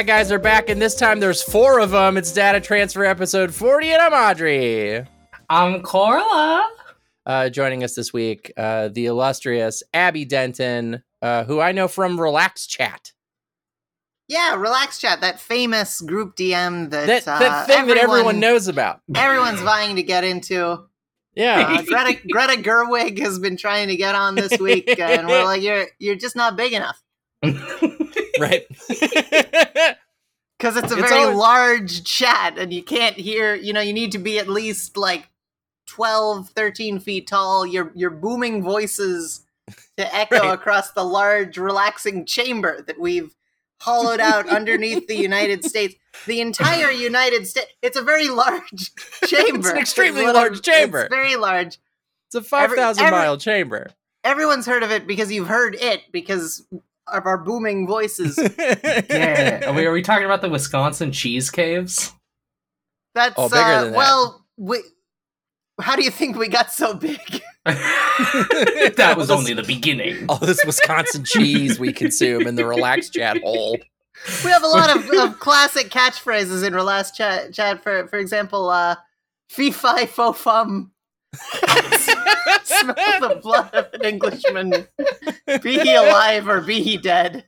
The bad guys are back, and this time there's four of them. It's Data Transfer episode 40, and I'm Audrey. I'm Korla. Uh, joining us this week, uh, the illustrious Abby Denton, uh, who I know from Relax Chat. Yeah, Relax Chat, that famous group DM that, That, uh, that thing that everyone knows about. Everyone's vying to get into. Yeah. Uh, Greta Greta Gerwig has been trying to get on this week, and we're like, you're you're just not big enough right. because it's a It's very always- large chat, and you can't hear. You know, you need to be at least like 12, 13 feet tall. Your your booming voices to echo Right. across the large, relaxing chamber that we've hollowed out underneath the United States. The entire United States. It's a very large chamber. extremely Is what large I'm- chamber. It's very large. It's a 5,000 mile chamber. Everyone's heard of it because you've heard it because of our booming voices. yeah. Are we, are we talking about the Wisconsin cheese caves? That's Oh, bigger uh, than that. well. We, how do you think we got so big? that was only the beginning. All this Wisconsin cheese we consume in the relaxed Chat hole. We have a lot of, of classic catchphrases in Relax Chat. Chat for for example, uh, "Fee fi fo fum." Smell the blood of an Englishman. Be he alive or be he dead.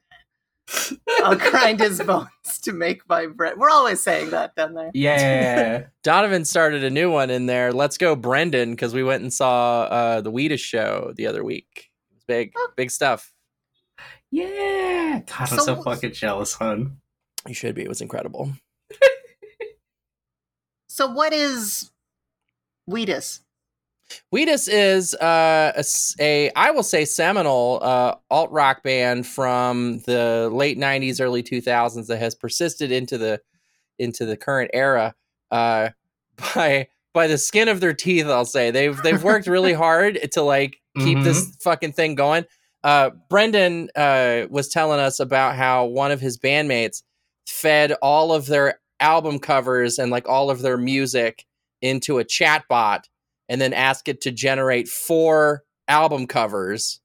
I'll grind his bones to make my bread. We're always saying that down there. Yeah. Donovan started a new one in there. Let's go, Brendan, because we went and saw uh, the Wheatus show the other week. It was big, big stuff. Yeah. God, I'm So- so, fucking jealous, hun. You should be. It was incredible. So, what is Wheatus? Wheatus is uh, a, a, I will say, seminal uh, alt rock band from the late '90s, early 2000s that has persisted into the into the current era uh, by by the skin of their teeth. I'll say they've they've worked really hard to like keep this fucking thing going. Uh, Brendan uh, was telling us about how one of his bandmates fed all of their album covers and like all of their music into a chat bot and then ask it to generate four album covers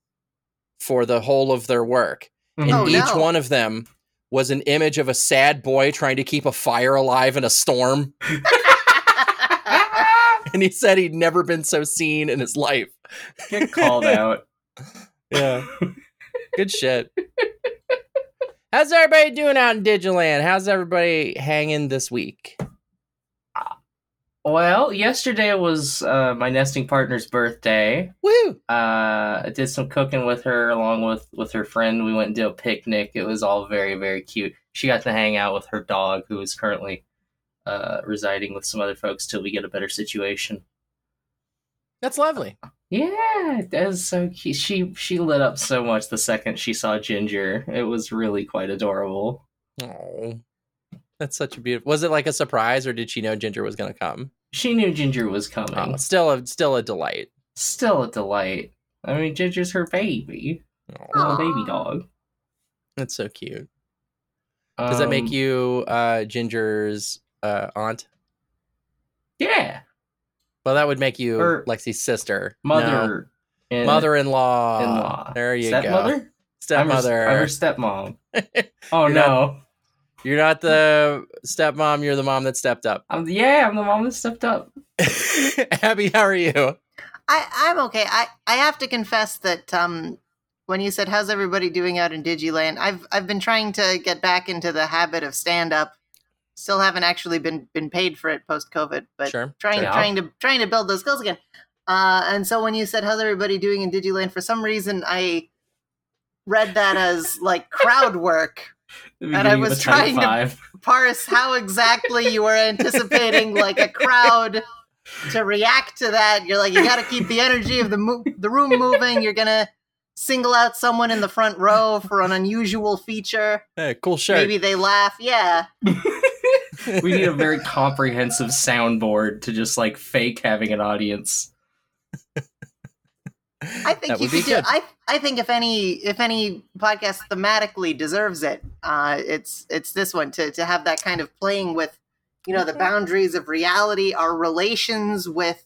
for the whole of their work. And mm-hmm. Oh, each no. one of them was an image of a sad boy trying to keep a fire alive in a storm. And he said he'd never been so seen in his life. Get called out. Yeah. Good shit. How's everybody doing out in Digiland? How's everybody hanging this week? Well, yesterday was uh, my nesting partner's birthday. Woo! Uh, I did some cooking with her along with with her friend. We went and did a picnic. It was all very very cute. She got to hang out with her dog, who is currently uh, residing with some other folks till we get a better situation. That's lovely. Yeah, that was so cute. She she lit up so much the second she saw Ginger. It was really quite adorable. Oh. That's such a beautiful. Was it like a surprise or did she know Ginger was going to come? She knew Ginger was coming. Oh, still a still a delight. Still a delight. I mean, Ginger's her baby, Oh, little baby dog. that's so cute. Does that make Um, you uh Ginger's uh aunt? Yeah, Well, that would make you Or Lexie's sister. mother, No. and mother-in-law. in-law. There you stepmother? go. I'm her, Stepmother. I'm her stepmom. Oh You're not- no, You're not the stepmom, you're the mom that stepped up. I'm yeah, I'm the mom that stepped up. Abby, how are you? I, I'm okay. I, I have to confess that um, when you said how's everybody doing out in Digiland, I've I've been trying to get back into the habit of stand up. Still haven't actually been been paid for it post COVID, but Sure. trying Yeah. trying to trying to build those skills again. Uh, and so when you said how's everybody doing in Digiland, for some reason I read that as like crowd work. And I was trying to- Parse how exactly you were anticipating like a crowd to react to that. You're like, you got to keep the energy of the mo- the room moving. You're gonna single out someone in the front row for an unusual feature. Hey, cool shirt. Maybe they laugh. Yeah, we need a very comprehensive soundboard to just like fake having an audience. I think That you would be could do. good. I I think if any if any podcast thematically deserves it, uh, it's it's this one to to have that kind of playing with, you know, the boundaries of reality, our relations with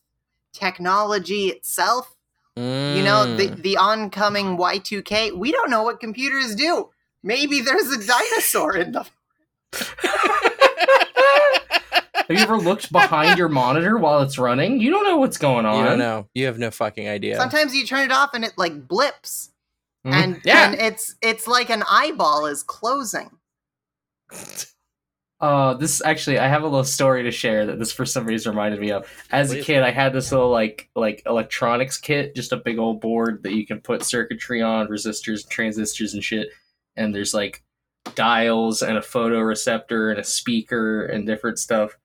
technology itself. You know, the Mm. the oncoming Y2K, we don't know what computers do. Maybe there's a dinosaur in them. Have you ever looked behind your monitor while it's running? You don't know what's going on. You don't know. You have no fucking idea. Sometimes you turn it off and it like blips, Mhm. and Yeah. and it's it's like an eyeball is closing. Uh, this actually, I have a little story to share that this for some reason reminded me of. As a kid, I had this little like like electronics kit, just a big old board that you can put circuitry on, resistors, transistors, and shit. And there's like dials and a photoreceptor and a speaker and different stuff.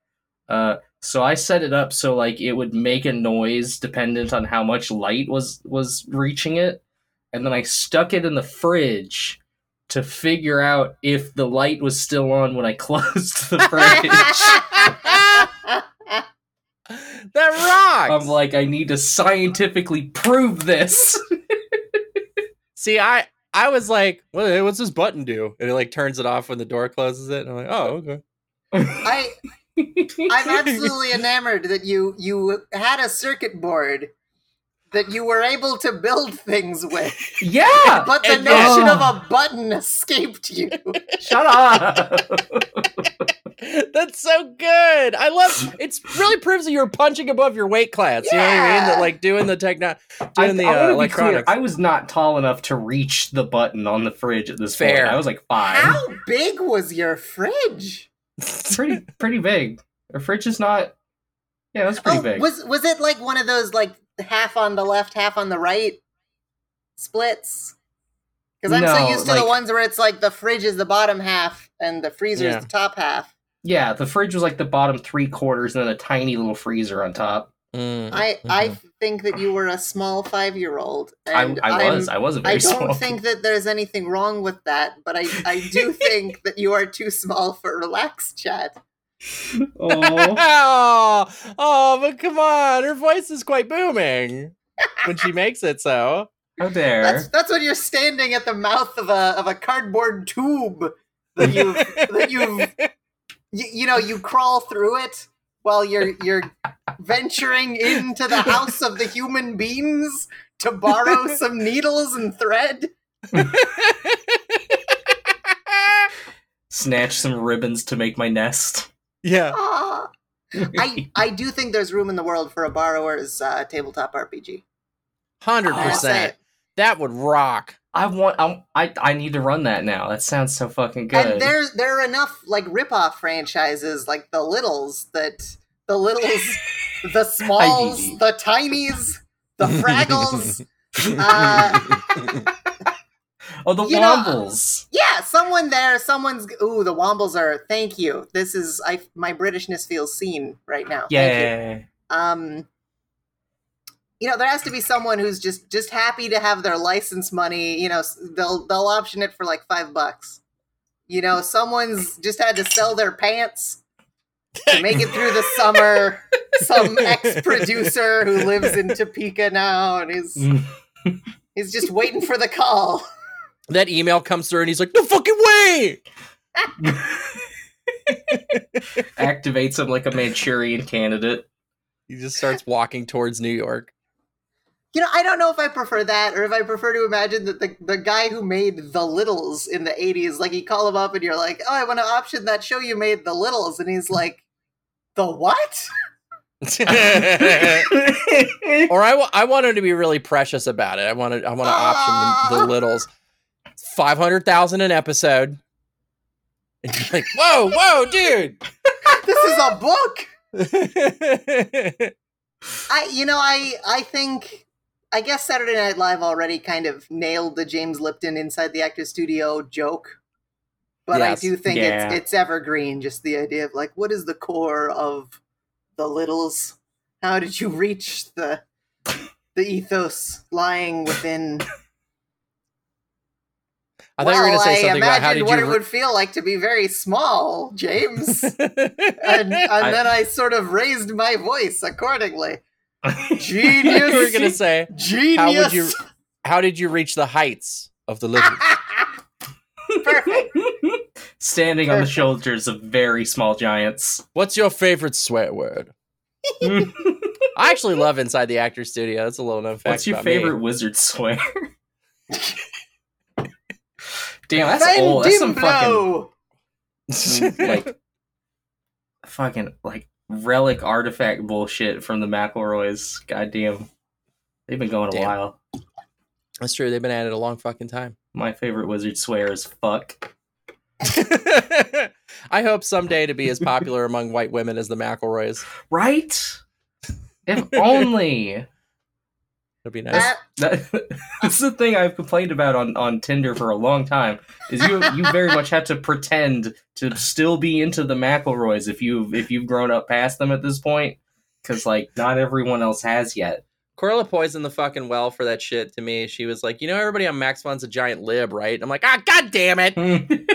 Uh, so I set it up so like it would make a noise dependent on how much light was was reaching it, and then I stuck it in the fridge to figure out if the light was still on when I closed the fridge. that rocks. I'm like, I need to scientifically prove this. See, I I was like, what, what's this button do? And it like turns it off when the door closes it. And I'm like, oh, okay. I I'm absolutely enamored that you you had a circuit board that you were able to build things with, yeah. but the And- notion of a button escaped you. Shut up. That's so good. I love it. It's really proves that you're punching above your weight class. You know what I mean? That Yeah. like doing the techno, I, doing the I uh, wanna clear. I was not tall enough to reach the button on the fridge at this Fair. point. I was like five. How big was your fridge? Pretty pretty big. A fridge is not. Yeah, that's pretty Oh, big. was was it like one of those like half on the left, half on the right splits? Because I'm so used to the ones where it's like the fridge is the bottom half and the freezer Yeah. is the top half. Yeah, the fridge was like the bottom three quarters and then a tiny little freezer on top. Mm, I I think that you were a small five year old, I, and I I'm- was. I was a very I don't small. think that there's anything wrong with that, but I, I do think that you are too small for relaxed chat. oh. oh, oh, but come on, her voice is quite booming when she makes it so. How dare. That's that's when you're standing at the mouth of a of a cardboard tube that you that you you, you know you crawl through it while you're you're venturing into the house of the human beings to borrow some needles and thread. Snatch some ribbons to make my nest. yeah, Ah. I I do think there's room in the world for a borrower's uh, tabletop RPG. Hundred percent. it. That would rock. I want. I, I I need to run that now. That sounds so fucking good. And there there are enough like rip-off franchises like the Littles that the Littles, the Smalls, the Tinies, the Fraggles. uh, oh, the you know, Wombles. yeah, someone there, someone's. Ooh, the Wombles are. Thank you. This is I. My Britishness feels seen right now. Thank you. yeah. um you know there has to be someone who's just just happy to have their license money you know they'll they'll option it for like five bucks you know someone's just had to sell their pants to make it through the summer some ex-producer who lives in topeka now and he's he's just waiting for the call That email comes through and he's like, "No fucking way!" Activates him like a Manchurian candidate. He just starts walking towards New York. You know i don't know if i prefer that or if i prefer to imagine that the, the guy who made the littles in the 80s like you call him up and you're like oh i want to option that show you made the littles and he's like the what or I I want him to be really precious about it. I want to I want to option the, the ah. littles, five hundred thousand an episode. And you're like, whoa, whoa, dude. this is a book i you know i i think i guess saturday night live already kind of nailed the james lipton inside the actor studio joke but Yes. i do think Yeah. it's it's evergreen just the idea of like what is the core of the littles how did you reach the the ethos lying within I thought you were going to say I something about how imagined did what you. it would feel like to be very small, James. and, and I- then I sort of raised my voice accordingly. I thought you Genius. were going to say, Genius. how would you, how did you reach the heights of the littles? Perfect. Standing on the shoulders of very small giants. What's your favorite swear word? Hmm. I actually love Inside the Actor Studio. That's a little known fact. What's your about me. favorite wizard swear? Damn, that's old. That's some fucking. Like fucking like relic artifact bullshit from the McElroys. Goddamn, they've been going a Damn. while. That's true. They've been at it a long fucking time. My favorite wizard swear is fuck. I hope someday to be as popular among white women as the McElroys. Right? If only. It'd be nice. That- That, that's the thing I've complained about on, on Tinder for a long time. Is you you very much have to pretend to still be into the McElroys if you if you've grown up past them at this point, because like not everyone else has yet. Korla poisoned the fucking well for that shit to me. She was like, you know, everybody on Max Fun's a giant lib, right? I'm like, ah, god damn it.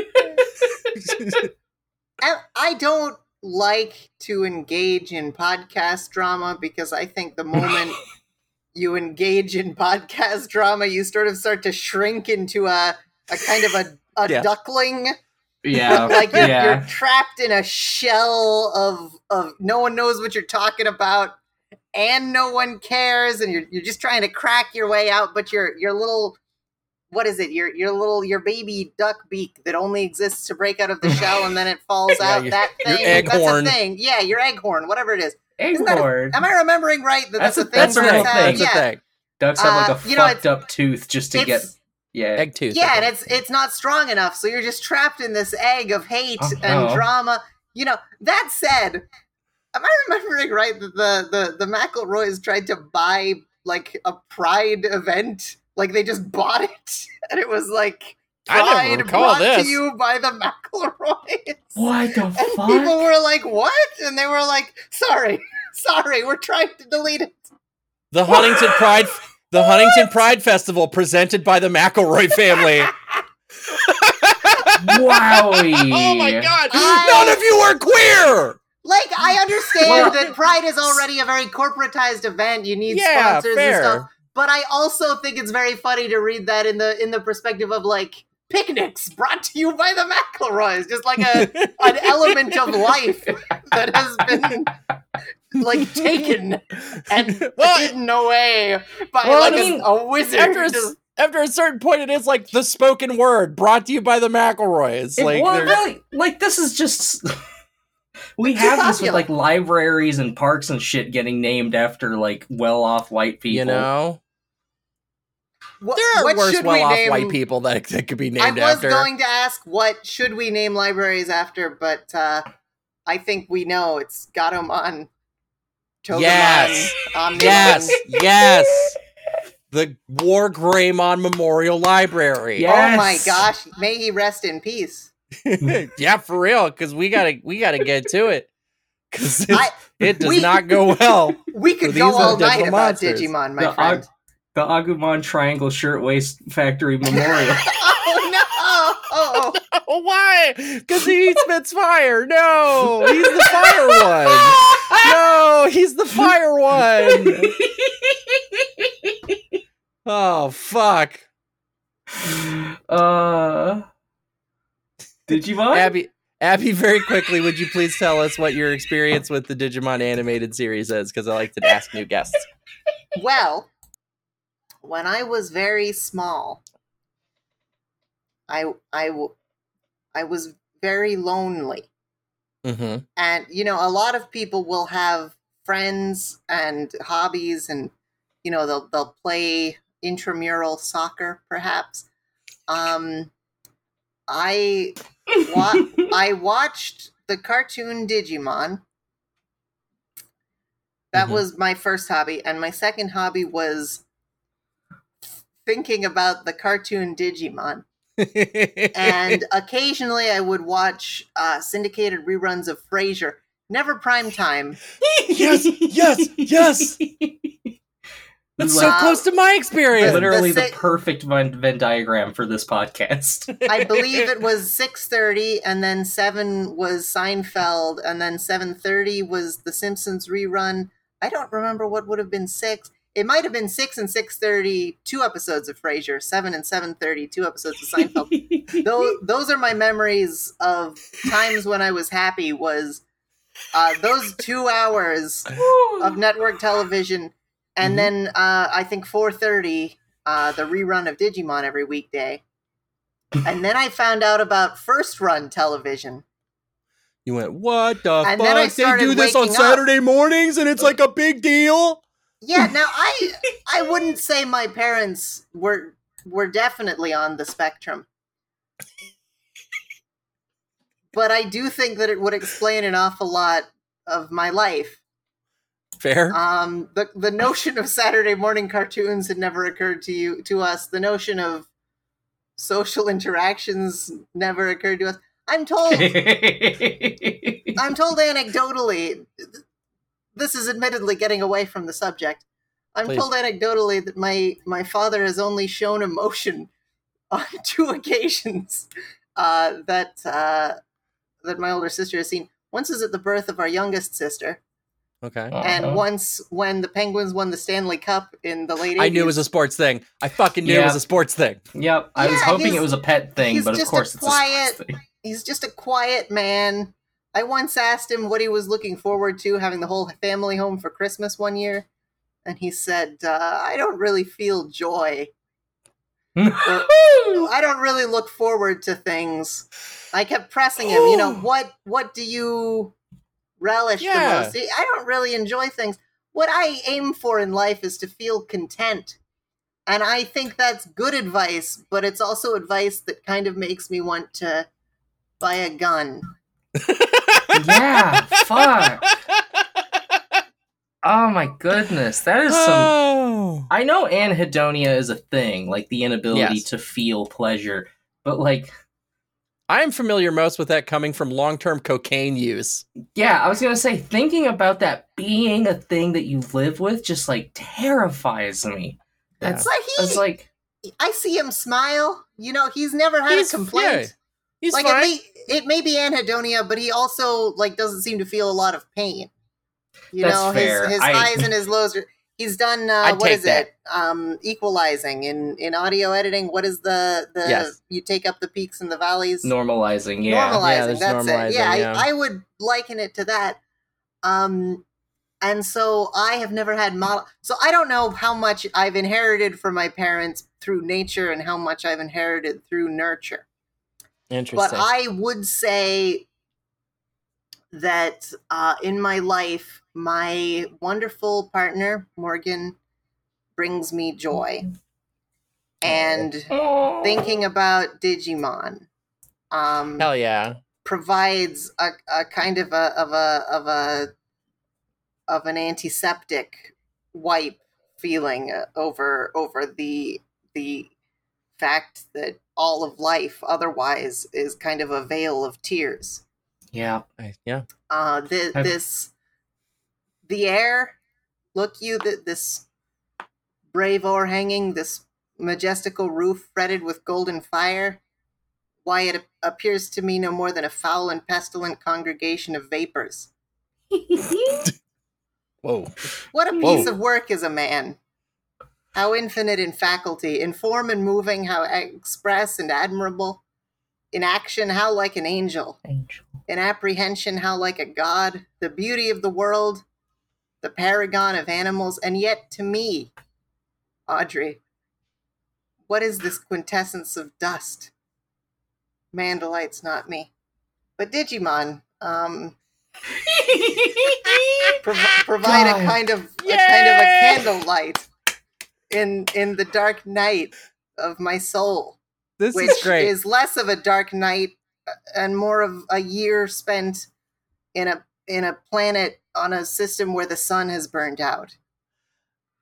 I, I don't like to engage in podcast drama because I think the moment you engage in podcast drama, you sort of start to shrink into a, a kind of a, a Yeah. duckling. yeah, Like you're, yeah. you're trapped in a shell of, of no one knows what you're talking about and no one cares and you're, you're just trying to crack your way out, but your your little what is it? Your your little your baby duck beak that only exists to break out of the shell and then it falls Yeah, out. your- that your thing. egg that's horn. a thing. Yeah, your egg horn, whatever it is. Isn't that a- Am I remembering right that that's, That's a a- thing? that's a real have? thing. That's Yeah. a thing. Ducks have like Uh, a you know, fucked up tooth just to get yeah. Egg tooth. Yeah, and it's it's not strong enough, so you're just trapped in this egg of hate Oh, and no. drama. You know, that said, am I remembering right that the the the McElroys tried to buy like a Pride event? Like they just bought it, and it was like I never Pride recall brought this. to you by the McElroys. What the And fuck? people were like, "What?" And they were like, "Sorry, sorry, we're trying to delete it." The Huntington Pride the Huntington Pride Festival presented by the McElroy family. Wowie! oh my god. I- None of you are queer. Like, I understand Well- that Pride is already a very corporatized event. You need Yeah, sponsors and stuff. But I also think it's very funny to read that in the in the perspective of like picnics brought to you by the McElroys, just like a an element of life that has been like taken and Well, hidden away by well, I like a- mean, a, wizard. after a, s- after a certain point, it is like the spoken word brought to you by the McElroys. Like, well, really, like this is just. We have this with like libraries and parks and shit getting named after like well-off white people. you know, what, there are what worse should well-off name? white people that, that could be named after. I named was after. going to ask what should we name libraries after, but uh, I think we know it's Gatomon. Togemon, Yes. Omnimon. yes, yes. The War Greymon Memorial Library. Yeah. Oh my gosh! May he rest in peace. yeah, for real, because we gotta we gotta get to it. Because I, it does we- not go well. we could go all night digital about monsters. Digimon, my The friend. The Agumon Triangle Shirtwaist Factory Memorial. oh no! Oh, Oh, why? Because he spits fire. No, he's the fire one. No, he's the fire one. Oh fuck, uh, Digimon? Abby. Abby, very quickly, would you please tell us what your experience with the Digimon animated series is? Because I like to ask new guests. well, when I was very small, I I I was very lonely. Mm-hmm. and you know a lot of people will have friends and hobbies and you know they'll they'll play intramural soccer perhaps um i wa- i watched the cartoon digimon that Mhm. was my first hobby and my second hobby was thinking about the cartoon digimon and occasionally I would watch uh, syndicated reruns of Frasier. Never prime time. yes, yes, yes. That's so close to my experience. Literally the The sa- perfect Venn, Venn diagram for this podcast. I believe it was six thirty, and then seven was Seinfeld, and then seven thirty was The Simpsons rerun. I don't remember what would have been six. It might have been six and six thirty, two episodes of Frasier. Seven and seven thirty, two episodes of Seinfeld. those those are my memories of times when I was happy. Was uh, those two hours of network television, and Mhm. then uh, I think four thirty, uh, the rerun of Digimon every weekday, and then I found out about first run television, You went, what the And then I fuck? They do this on waking up. Saturday mornings and it's like a big deal? Yeah, now I I wouldn't say my parents were were definitely on the spectrum. But I do think that it would explain an awful lot of my life. Fair? Um the the notion of Saturday morning cartoons had never occurred to you to us. The notion of social interactions never occurred to us. I'm told I'm told anecdotally, this is admittedly getting away from the subject. I'm Please. told anecdotally that my my father has only shown emotion on two occasions uh, that uh, that my older sister has seen. Once is at the birth of our youngest sister, Okay. Uh-huh. and once when the Penguins won the Stanley Cup in the late 80s. I knew it was a sports thing. I fucking knew it was a sports thing. Yep, I was hoping it was a pet thing, but of just a course it's a quiet- sports thing. He's just a quiet man. I once asked him what he was looking forward to having the whole family home for Christmas one year, and he said, uh, "I don't really feel joy. I don't really look forward to things." I kept pressing him. You know what? What do you relish Yeah. the most? I don't really enjoy things. What I aim for in life is to feel content. And I think that's good advice, but it's also advice that kind of makes me want to buy a gun. yeah, fuck. Oh my goodness, that is some. Oh. I know anhedonia is a thing, like the inability Yes. to feel pleasure, but like, I am familiar most with that coming from long term cocaine use. yeah, I was gonna say, thinking about that being a thing that you live with just like terrifies me. That's But I like, I see him smile. You know, he's never had He's- a complaint. He's like fine. at least it may be anhedonia, but he also like doesn't seem to feel a lot of pain. You That's know, fair. his his I- highs and his lows. Are, he's done. Uh, what is that. it? Um, equalizing in in audio editing. What is the the? Yes. You take up the peaks and the valleys. normalizing, yeah. normalizing. there's that's normalizing, it. Yeah, yeah. I, I would liken it to that. Um, and so I have never had model. So I don't know how much I've inherited from my parents through nature and how much I've inherited through nurture. Interesting. But I would say that uh, in my life, my wonderful partner Morgan brings me joy, and Oh. thinking about Digimon. Um, Hell yeah. provides a, a kind of a of a of a of an antiseptic wipe feeling uh, over over the the fact that all of life otherwise is kind of a veil of tears. Yeah. I, yeah. Uh, the, this the air. Look, you that this brave o'erhanging, this majestical roof fretted with golden fire. Why it ap- appears to me no more than a foul and pestilent congregation of vapors. Whoa. What a Whoa. piece of work is a man. How infinite in faculty, in form and moving, how express and admirable. In action, how like an angel. Angel. in apprehension how like a god. The beauty of the world the paragon of animals. And yet to me audrey what is this quintessence of dust? Man delights not me. But digimon um prov- provide a kind of a kind of a candlelight in in the dark night of my soul This which is great. is less of a dark night uh, and more of a year spent in a in a planet on a system where the sun has burned out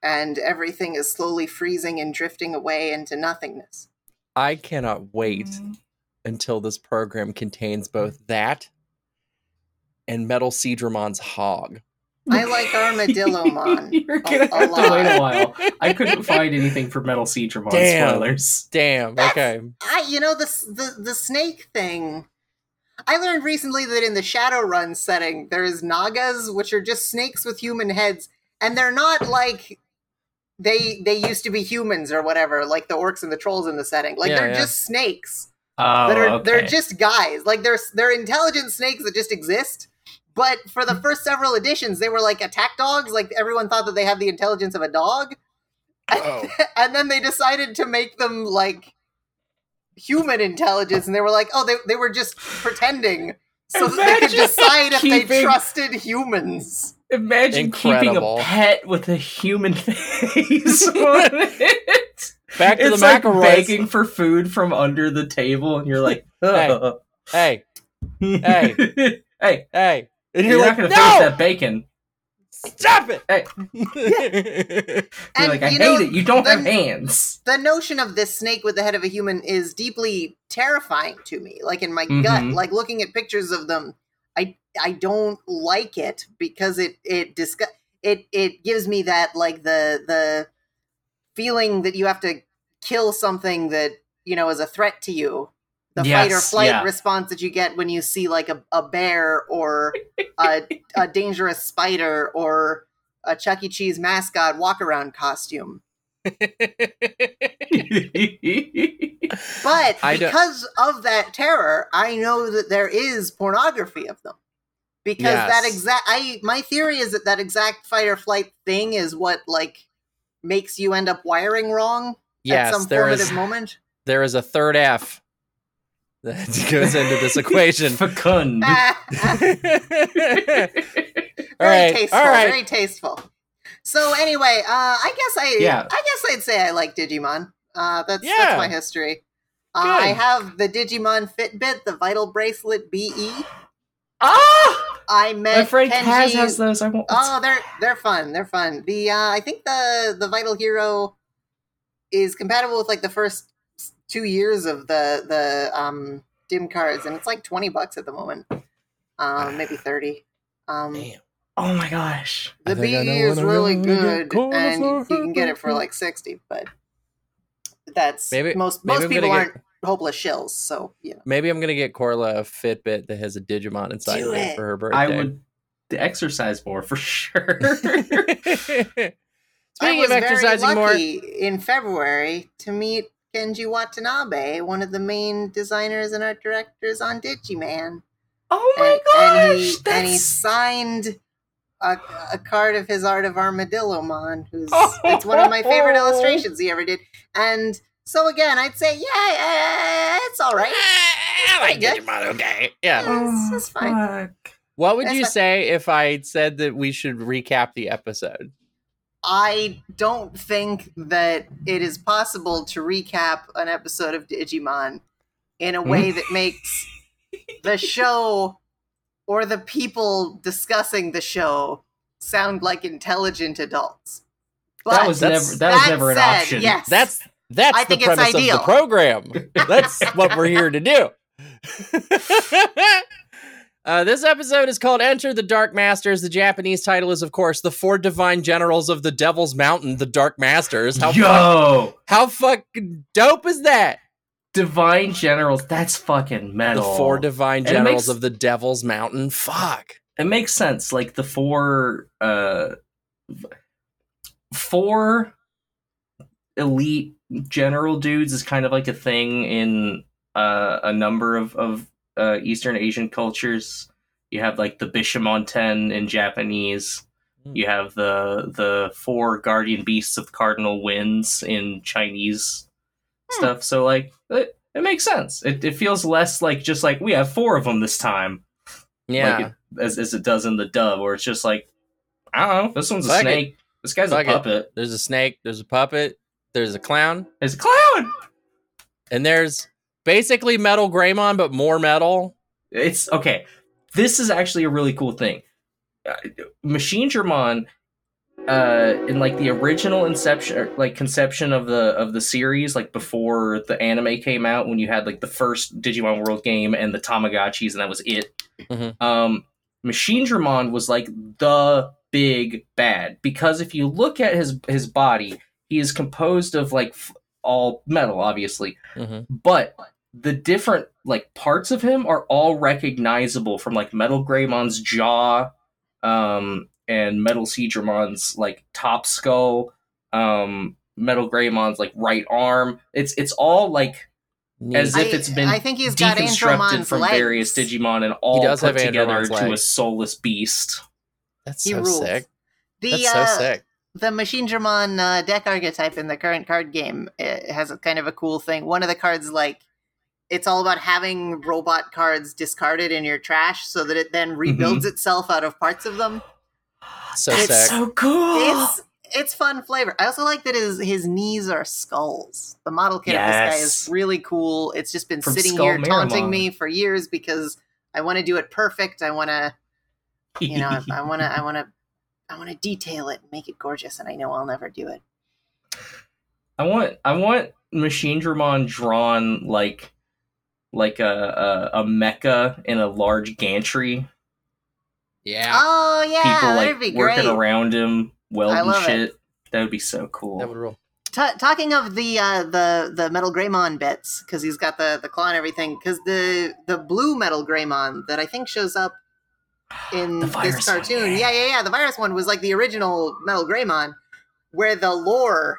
and everything is slowly freezing and drifting away into nothingness. I cannot wait Mm. until this program contains both that and Metal Seadramon's hog. I like Armadillomon. You're gonna a have to wait a while. I couldn't find anything for Metal Seadramon Damn. spoilers. Damn. That's- Okay. I you know the the the snake thing. I learned recently that in the Shadowrun setting there is nagas which are just snakes with human heads and they're not like they they used to be humans or whatever like the orcs and the trolls in the setting. Like Yeah, they're yeah. just snakes. Oh, that are okay. they're just guys. Like they're they're intelligent snakes that just exist. But for the first several editions, they were like attack dogs. Like everyone thought that they had the intelligence of a dog, Oh. and then they decided to make them like human intelligence, and they were like, oh, they they were just pretending so that they could Imagine decide if they trusted humans. Imagine keeping a pet with a human face on it. Back to it's the like McElroys. begging for food from under the table, and you're like, Hey. Hey, hey, hey, hey. And you're, you're, not gonna no! finish that bacon. Stop it! Hey. Hey. You're And like, I you hate know, it. You don't have hands. the notion of this snake with the head of a human is deeply terrifying to me like in my gut Mhm. like looking at pictures of them i i don't like it because it it discuss it it gives me that like the the feeling that you have to kill something that you know is a threat to you the fight or flight yeah. response that you get when you see like a, a bear or a, a dangerous spider or a chuck e cheese mascot walk around costume But because of that terror, I know that there is pornography of them. Because that exact, I my theory is that that exact fight or flight thing is what like makes you end up wiring wrong at some formative is moment. there is a third F that goes into this equation. Fecund. very All right, tasteful. all right. Very tasteful. So anyway, uh, I guess I Yeah. I guess I'd say I like Digimon. Uh, that's Yeah. that's my history. Uh, I have the Digimon Fitbit, the Vital Bracelet BE. ah! I met My friend Kenji. Kaz has those. I want. Oh, they're they're fun. They're fun. The uh, I think the the Vital Hero is compatible with like the first two years of the the um dim cards, and it's like twenty bucks at the moment, um maybe thirty. Um, Damn. oh my gosh. the I think I BE is when really good, and you can get it for like sixty, but that's Maybe- most maybe most I'm people aren't hopeless shills, so you know. Maybe I'm gonna get Korla a Fitbit that has a Digimon inside of it it. for her birthday. I would exercise more for sure. I Speaking was of exercising very more, lucky in February to meet Kenji Watanabe, one of the main designers and art directors on Digimon. oh my and, gosh. and he and he signed a, a card of his art of Armadillomon, who's Oh. it's one of my favorite illustrations he ever did. And so again, I'd say, yeah, yeah, it's all right. I like pretty. Digimon. Okay, yeah. Yeah, it's, it's oh, fine. fuck. What would That's you not- say if I said that we should recap the episode? I don't think that it is possible to recap an episode of Digimon in a way hmm? that makes the show or the people discussing the show sound like intelligent adults. That was That's- never that was that never an said, option. Yes. That's that's I the think it's premise of the program. That's what we're here to do. Uh, this episode is called Enter the Dark Masters. The Japanese title is, of course, The Four Divine Generals of the Devil's Mountain, the Dark Masters. How, fuck- Yo, how fucking dope is that? divine generals. That's fucking metal. The Four Divine Generals makes- of the Devil's Mountain. Fuck. it makes sense. Like the four, uh, four elite general dudes is kind of like a thing in uh, a number of of uh, Eastern Asian cultures. You have like the Bishamonten in Japanese. Hmm. You have the the four guardian beasts of cardinal winds in Chinese Hmm. stuff. So like it, it makes sense. It, it feels less like just like we have four of them this time Yeah. like it, as as it does in the dub, where it's just like, I don't know, this one's a Fuck it. snake, this guy's Fuck a it. puppet, there's a snake, there's a puppet, there's a clown, there's a clown. and there's basically Metal Greymon, but more metal. It's okay. This is actually a really cool thing. Uh, Machinedramon, uh, in like the original inception, or, like conception of the of the series, like before the anime came out, when you had like the first Digimon World game and the Tamagotchis, and that was it. Mhm. Um, Machinedramon was like the big bad because if you look at his his body, he is composed of like f- all metal, obviously, Mhm. but the different like parts of him are all recognizable from like Metal Greymon's jaw, um, and Metal Seadramon's like top skull, um, Metal Greymon's like right arm. It's it's all like as I- if it's been I think he's got deconstructed from legs. various Digimon and all put together Andromon's to a soulless beast. That's so sick. The That's so uh, sick. the Machinedramon uh, deck archetype in the current card game has a kind of a cool thing. One of the cards like it's all about having robot cards discarded in your trash so that it then rebuilds mm-hmm. itself out of parts of them. So It's sick. so cool. It's it's fun flavor. I also like that his his knees are skulls. The model kit of this guy is really cool. It's just been From sitting Skull here taunting me for years because I want to do it perfect. I want to, you know, I want to, I want to, I want to detail it and make it gorgeous. And I know I'll never do it. I want I want Machine Dramon drawn like like a, a a mecha in a large gantry. yeah, Oh yeah, People that'd like be working great. around him, welding love it. shit. That would be so cool. that would rule. Ta talking of the uh, the the metal Greymon bits because he's got the the claw and everything. Because the the blue metal Greymon that I think shows up in this virus one, cartoon, yeah. yeah, yeah, yeah, the virus one was like the original metal Greymon, where the lore,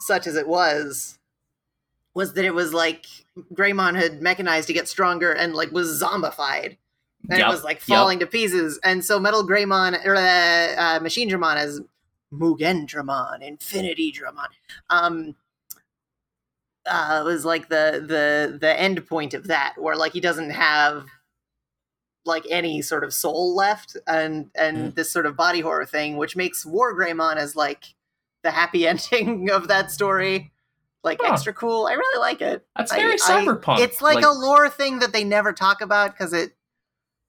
such as it was, was that it was like Greymon had mechanized to get stronger and like was zombified. And Yup, it was like falling to pieces. And so Metal Greymon, or uh, uh, Machine Dramon as Mugen Dramon, Infinity Dramon, um, uh, was like the the the end point of that, where like he doesn't have like any sort of soul left, and and this sort of body horror thing, which makes War Greymon as like the happy ending of that story, like Huh. extra cool. I really like it. That's very I- cyberpunk. It's like, a lore thing that they never talk about because it,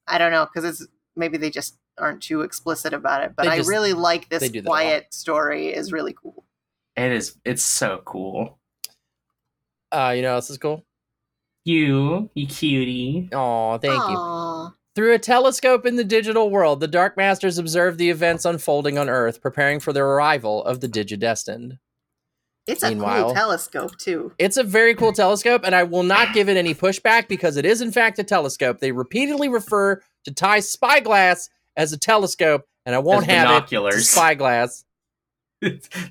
I don't know, because it's maybe they just aren't too explicit about it. But They I just- really like this they do that a lot. quiet story. is really cool. it is. It's so cool. Uh, you know, this is cool. You, you cutie. Oh, thank you. Through a telescope in the digital world, the Dark Masters observe the events unfolding on Earth, preparing for the arrival of the Digidestined. It's a cool telescope too. It's a very cool telescope, and I will not give it any pushback because it is, in fact, a telescope. They repeatedly refer to Tai's spyglass as a telescope, and I won't As have it. binoculars. It's a spyglass.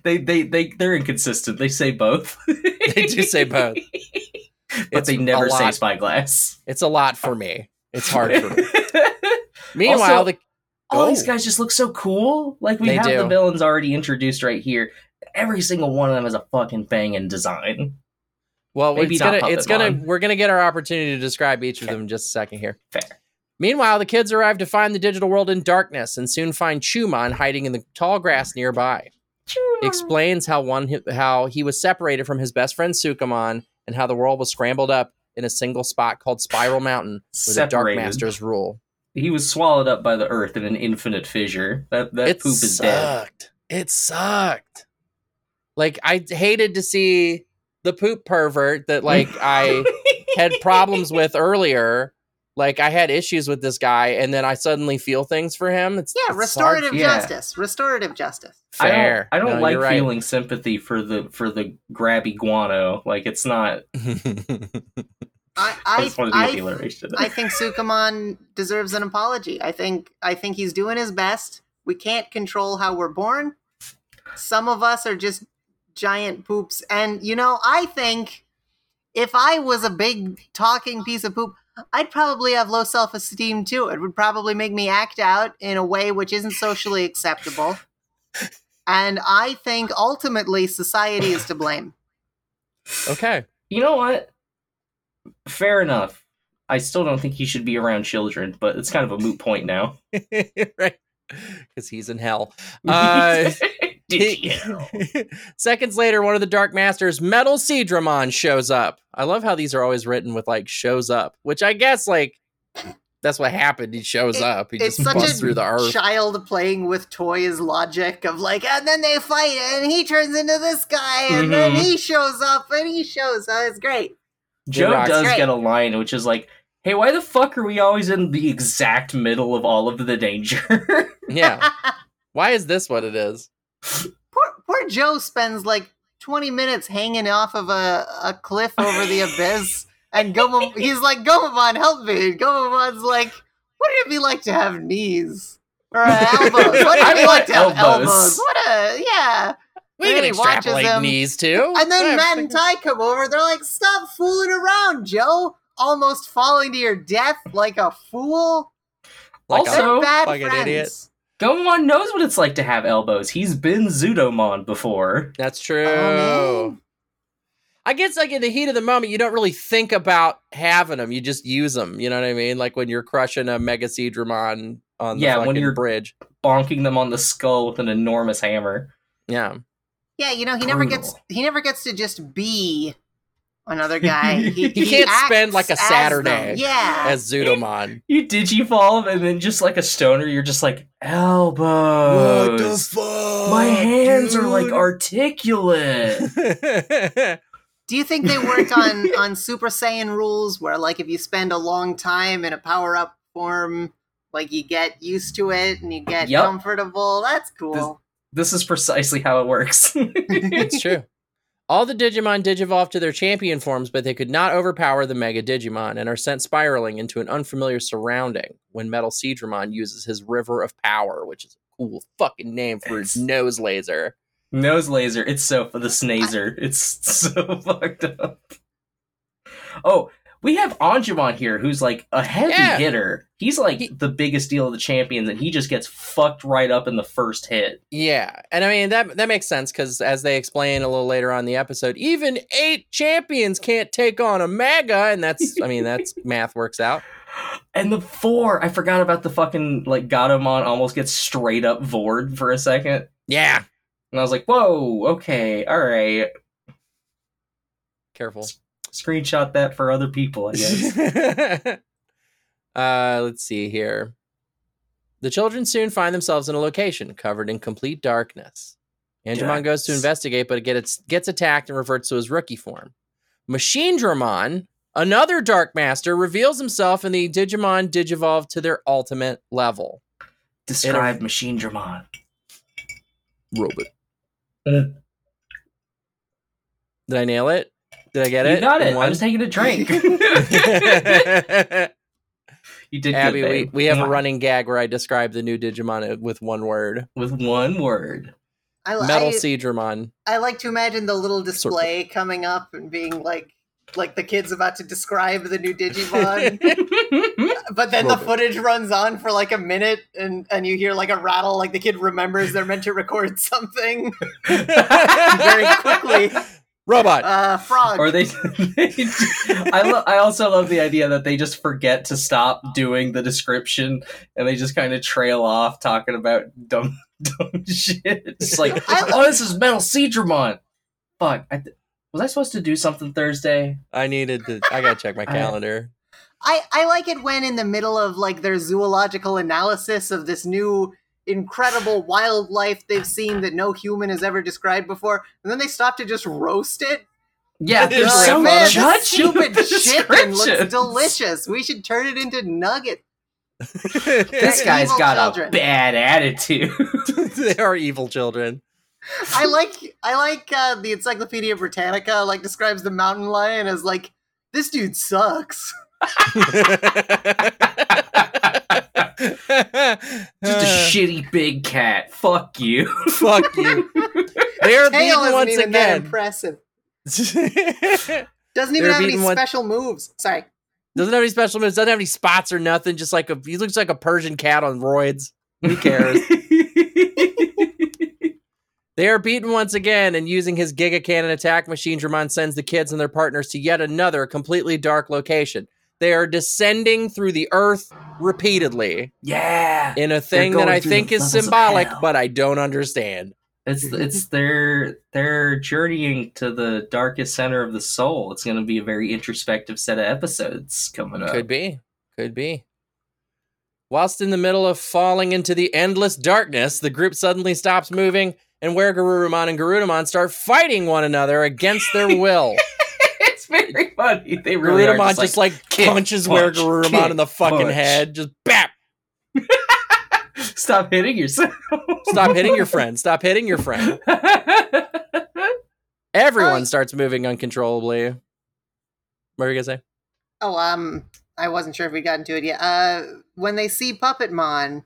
they they they they're inconsistent. They say both. They do say both. but It's they never say spyglass. It's a lot for me. It's hard for me. Meanwhile, Also- the All these Oh. guys just look so cool. Like we They have the villains already introduced right here. Every single one of them is a fucking thing banging design. well, maybe it's gonna, it's gonna, we're gonna get our opportunity to describe each of Okay. them in just a second here. Fair. Meanwhile, the kids arrive to find the digital world in darkness and soon find Chumon hiding in the tall grass nearby. He explains how one how he was separated from his best friend Sukamon and how the world was scrambled up in a single spot called Spiral Mountain, where the Dark Masters rule. He was swallowed up by the earth in an infinite fissure. That that it poop is dead. sucked. It sucked. Like I hated to see the poop pervert that like I had problems with earlier. Like I had issues with this guy, and then I suddenly feel things for him. It's Yeah, it's restorative hard- Yeah. justice. Restorative justice. Fair. I don't, I don't No, like right. feeling sympathy for the for the grabby guano. Like it's not. I I, I just want to I. I think Sukamon deserves an apology. I think I think he's doing his best. We can't control how we're born. Some of us are just giant poops, and you know, I think if I was a big talking piece of poop, I'd probably have low self esteem too. It would probably make me act out in a way which isn't socially acceptable. And I think ultimately society is to blame. okay. you know what? Fair enough. I still don't think he should be around children, but it's kind of a moot point now. right. Because he's in hell. Uh, Did you? Seconds later, one of the Dark Masters, Metal Seadramon, shows up. I love how these are always written with like shows up, which I guess like that's what happened. He shows It- up. He it's just such busts a through the earth. child playing with toys logic of like, and then they fight, and he turns into this guy, and then Mhm. he shows up, and he shows up. It's great. Joe rocks. does Great. get a line which is like, "Hey, why the fuck are we always in the exact middle of all of the danger?" yeah. Why is this what it is? Poor, poor Joe spends like 20 minutes hanging off of a, a cliff over the abyss, and Gomamon, he's like, Gomamon, help me. Gomamon's like, what would it be like to have knees? Or uh, elbows? What would I it be like want to have elbows. elbows? What a, yeah. We And can then he watches extrapolate him, knees too. And then Yeah, Matt and Tai come over. They're like, "Stop fooling around, Joe! Almost falling to your death like a fool." like Also- They're bad like an friends. idiot. Gomamon knows what it's like to have elbows. He's been Zudomon before. That's true. Oh. I guess like in the heat of the moment, you don't really think about having them. You just use them. You know what I mean? Like when you're crushing a Mega Seadramon on the Yeah, when fucking you're- bridge. Bonking them on the skull with an enormous hammer. Yeah. Yeah, you know, he never gets he never gets to just be another guy. He, He can't spend, like, a as. Saturday Yeah. As Zudomon. You digivolve and then just like a stoner, you're just like elbows. What the fuck? My hands are like articulate. Do you think they worked on on Super Saiyan rules where like if you spend a long time in a power up form, like you get used to it and you get Yep. comfortable? That's cool. this is precisely how it works. it's true. All the Digimon digivolve to their champion forms, but they could not overpower the Mega Digimon and are sent spiraling into an unfamiliar surrounding when Metal Seadramon uses his River of Power, which is a cool fucking name for his nose laser. Nose laser. It's so for the snazer. It's so fucked up. Oh, we have Angemon here, who's like a heavy Yeah. hitter. He's like He- the biggest deal of the champions, and he just gets fucked right up in the first hit. Yeah, and I mean that that makes sense because as they explain a little later on in the episode, even eight champions can't take on a Mega, and that's I mean that's math works out. And the four, I forgot about the fucking like Gatomon almost gets straight up vored for a second. Yeah, And I was like, whoa, okay, all right. careful. Screenshot that for other people, I guess. uh, let's see here. The children soon find themselves in a location covered in complete darkness. Angemon goes to investigate, but gets, gets attacked and reverts to his rookie form. Machinedramon, another Dark Master, reveals himself and the Digimon digivolve to their ultimate level. Describe Machinedramon. Robot. Uh. Did I nail it? Did I get You it? got in it. I was taking a drink. you did Abby, good, we, babe. we have a running gag where I describe the new Digimon uh, with one word. with one word. I, Metal I, Seadramon. I like to imagine the little display coming up and being like like the kid's about to describe the new Digimon. But then the footage runs on for like a minute, and and you hear like a rattle, like the kid remembers they're meant to record something very quickly. Robot. Uh, frog. or they, they I, lo- I also love the idea that they just forget to stop doing the description and they just kind of trail off talking about dumb dumb shit it's like I- oh this is metal Seadramon. fuck I th- was i supposed to do something thursday I needed to. I gotta check my calendar. I I like it when in the middle of like their zoological analysis of this new incredible wildlife they've seen that no human has ever described before, and then they stop to just roast it. yeah They're they're They're so like, man, this stupid with chicken looks delicious. We should turn it into nugget. this They're guy's evil got children. a bad attitude they are evil children. I like I like uh, the Encyclopedia Britannica like describes the mountain lion as like this dude sucks. just a uh, shitty big cat fuck you Fuck you. They are Tail beaten isn't once even that again. impressive. doesn't Doesn't even They're have any beaten once- special moves. Sorry. Doesn't have any special moves. Doesn't have any spots or nothing. Just like a he looks like a Persian cat on roids. Who cares? They are beaten once again, and using his Giga Cannon attack Machinedramon sends the kids and their partners to yet another completely dark location. They are descending through the earth repeatedly yeah in a thing that I think is symbolic, but I don't understand. It's it's their they're journeying to the darkest center of the soul. It's going to be a very introspective set of episodes coming up. Could be. Could be. Whilst in the middle of falling into the endless darkness, the group suddenly stops moving, and where Garurumon and Garudamon start fighting one another against their will. It's very funny. They really are Garudamon just, just like, like, kick, punches where punch, Garurumon in the fucking punch. head. Just bap! stop hitting yourself. Stop hitting your friend. Stop hitting your friend. Everyone I- starts moving uncontrollably. What were you gonna say? Oh, um, I wasn't sure if we got into it yet. Uh, when they see Puppetmon,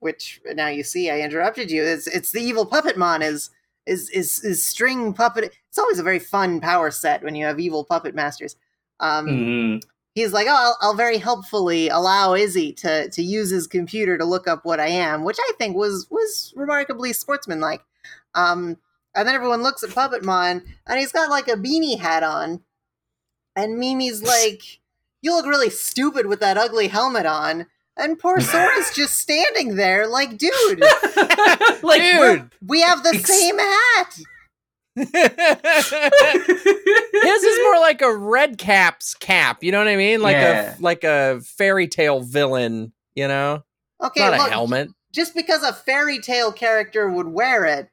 which now you see, I interrupted you. It's it's the evil Puppetmon is is is is string puppet. It's always a very fun power set when you have evil puppet masters. Um, Mhm. he's like, oh, I'll, I'll very helpfully allow Izzy to to use his computer to look up what I am, which I think was was remarkably sportsmanlike. Um, And then everyone looks at Puppetmon, and he's got like a beanie hat on. And Mimi's like, "You look really stupid with that ugly helmet on." And poor Sora's just standing there, like, "Dude, like, Dude, we have the Ex- same hat." his is more like a red cap's cap. You know what I mean? Like Yeah. a like a fairy tale villain. You know, Okay, not a helmet. just because a fairy tale character would wear it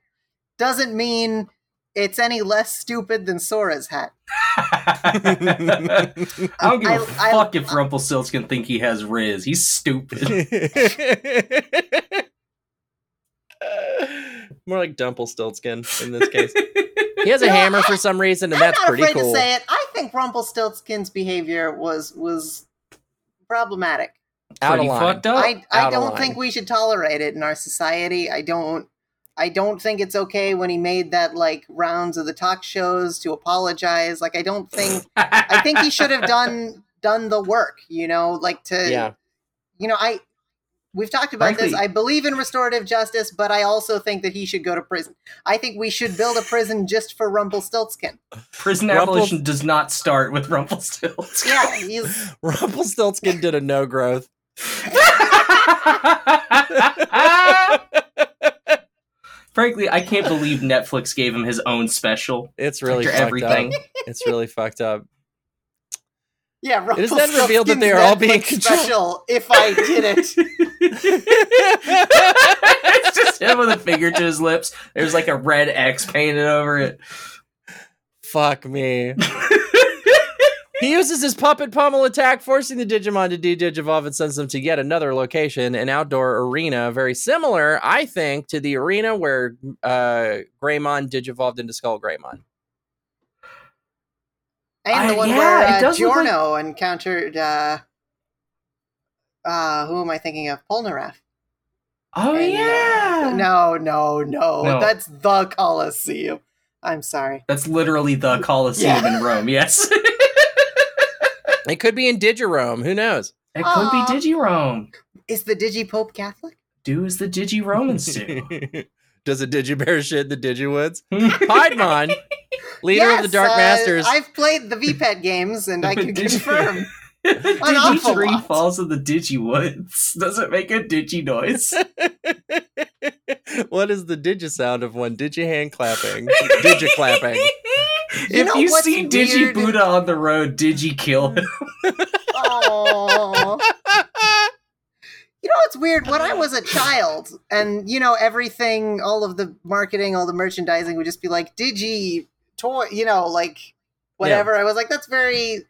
doesn't mean it's any less stupid than Sora's hat. I don't give a I- I- fuck if Rumpelstiltskin think he has Riz. He's stupid. More like Dumpelstiltskin in this case. He has a You know, hammer for some reason, and I'm that's not pretty afraid cool. to say it. I think Rumpelstiltskin's behavior was was problematic. Out of line. fucked up. I I don't line. think we should tolerate it in our society. I don't I don't think it's okay when he made that like rounds of the talk shows to apologize. Like I don't think I think he should have done done the work, you know, like to Yeah, you know, I we've talked about this. I believe in restorative justice, but I also think that he should go to prison. I think we should build a prison just for Rumpelstiltskin. Prison Rumpel- abolition does not start with Rumpelstiltskin. Yeah, he's Rumpelstiltskin did a no growth. Frankly, I can't believe Netflix gave him his own special It's really fucked everything. up. It's really fucked up. yeah. It is then revealed that they are all being controlled. special. If I did it, it's just him with a finger to his lips. There's like a red X painted over it. Fuck me. He uses his puppet pummel attack, forcing the Digimon to de-digivolve and sends them to yet another location, an outdoor arena, very similar, I think, to the arena where uh, Greymon digivolved into Skull Greymon. and the I- one yeah, where it uh, does like- encountered. Uh, uh, who am I thinking of? Polnareff. Oh And, uh, yeah. no, no, no, No. That's the Colosseum. I'm sorry. That's literally the Colosseum Yeah. in Rome. Yes. It could be in Digirome. Who knows? It could be Digirome. Is the Digipope Catholic? Do as the Digi Romans do. Does a Digibear shit the Digiwoods? Piedmon, leader of the Dark uh, Masters. I've played the VPET games, and I can Digi- confirm. Digi awful Tree lot. falls in the Digi Woods. Does it make a Digi noise. what is the digi sound of one digi hand clapping? Digi clapping. You if you see Digi? Buddha on the road, Digi kill mm. him. Oh. You know what's weird? When I was a child, and you know everything, all of the marketing, all the merchandising would just be like Digi toy, you know, like whatever. I was like, that's very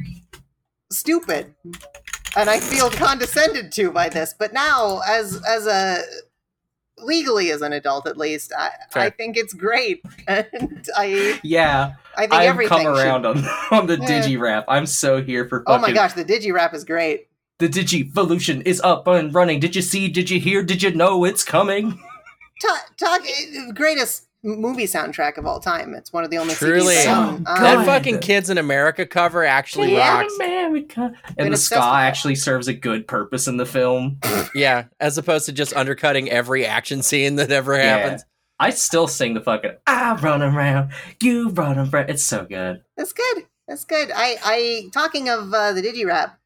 stupid, and I feel condescended to by this. But now, as as a legally as an adult, at least, I, Fair. I think it's great, and I Yeah, I think I've everything. come should- around on on the Yeah. Digi rap. I'm so here for Oh my gosh, the Digi Rap is great. The Digivolution is up and running. Did you see? Did you hear? Did you know it's coming? Talk, talk greatest movie soundtrack of all time. It's one of the only Truly. CDs I So Um, that fucking Kids in America cover actually Yeah. rocks. America. And Been the obsessed ska with actually serves a good purpose in the film. Yeah, as opposed to just undercutting every action scene that ever Yeah. happens. I still sing the fucking I run around, you run around. It's so good. That's good. That's good. I, I talking of uh, the Digi Rap.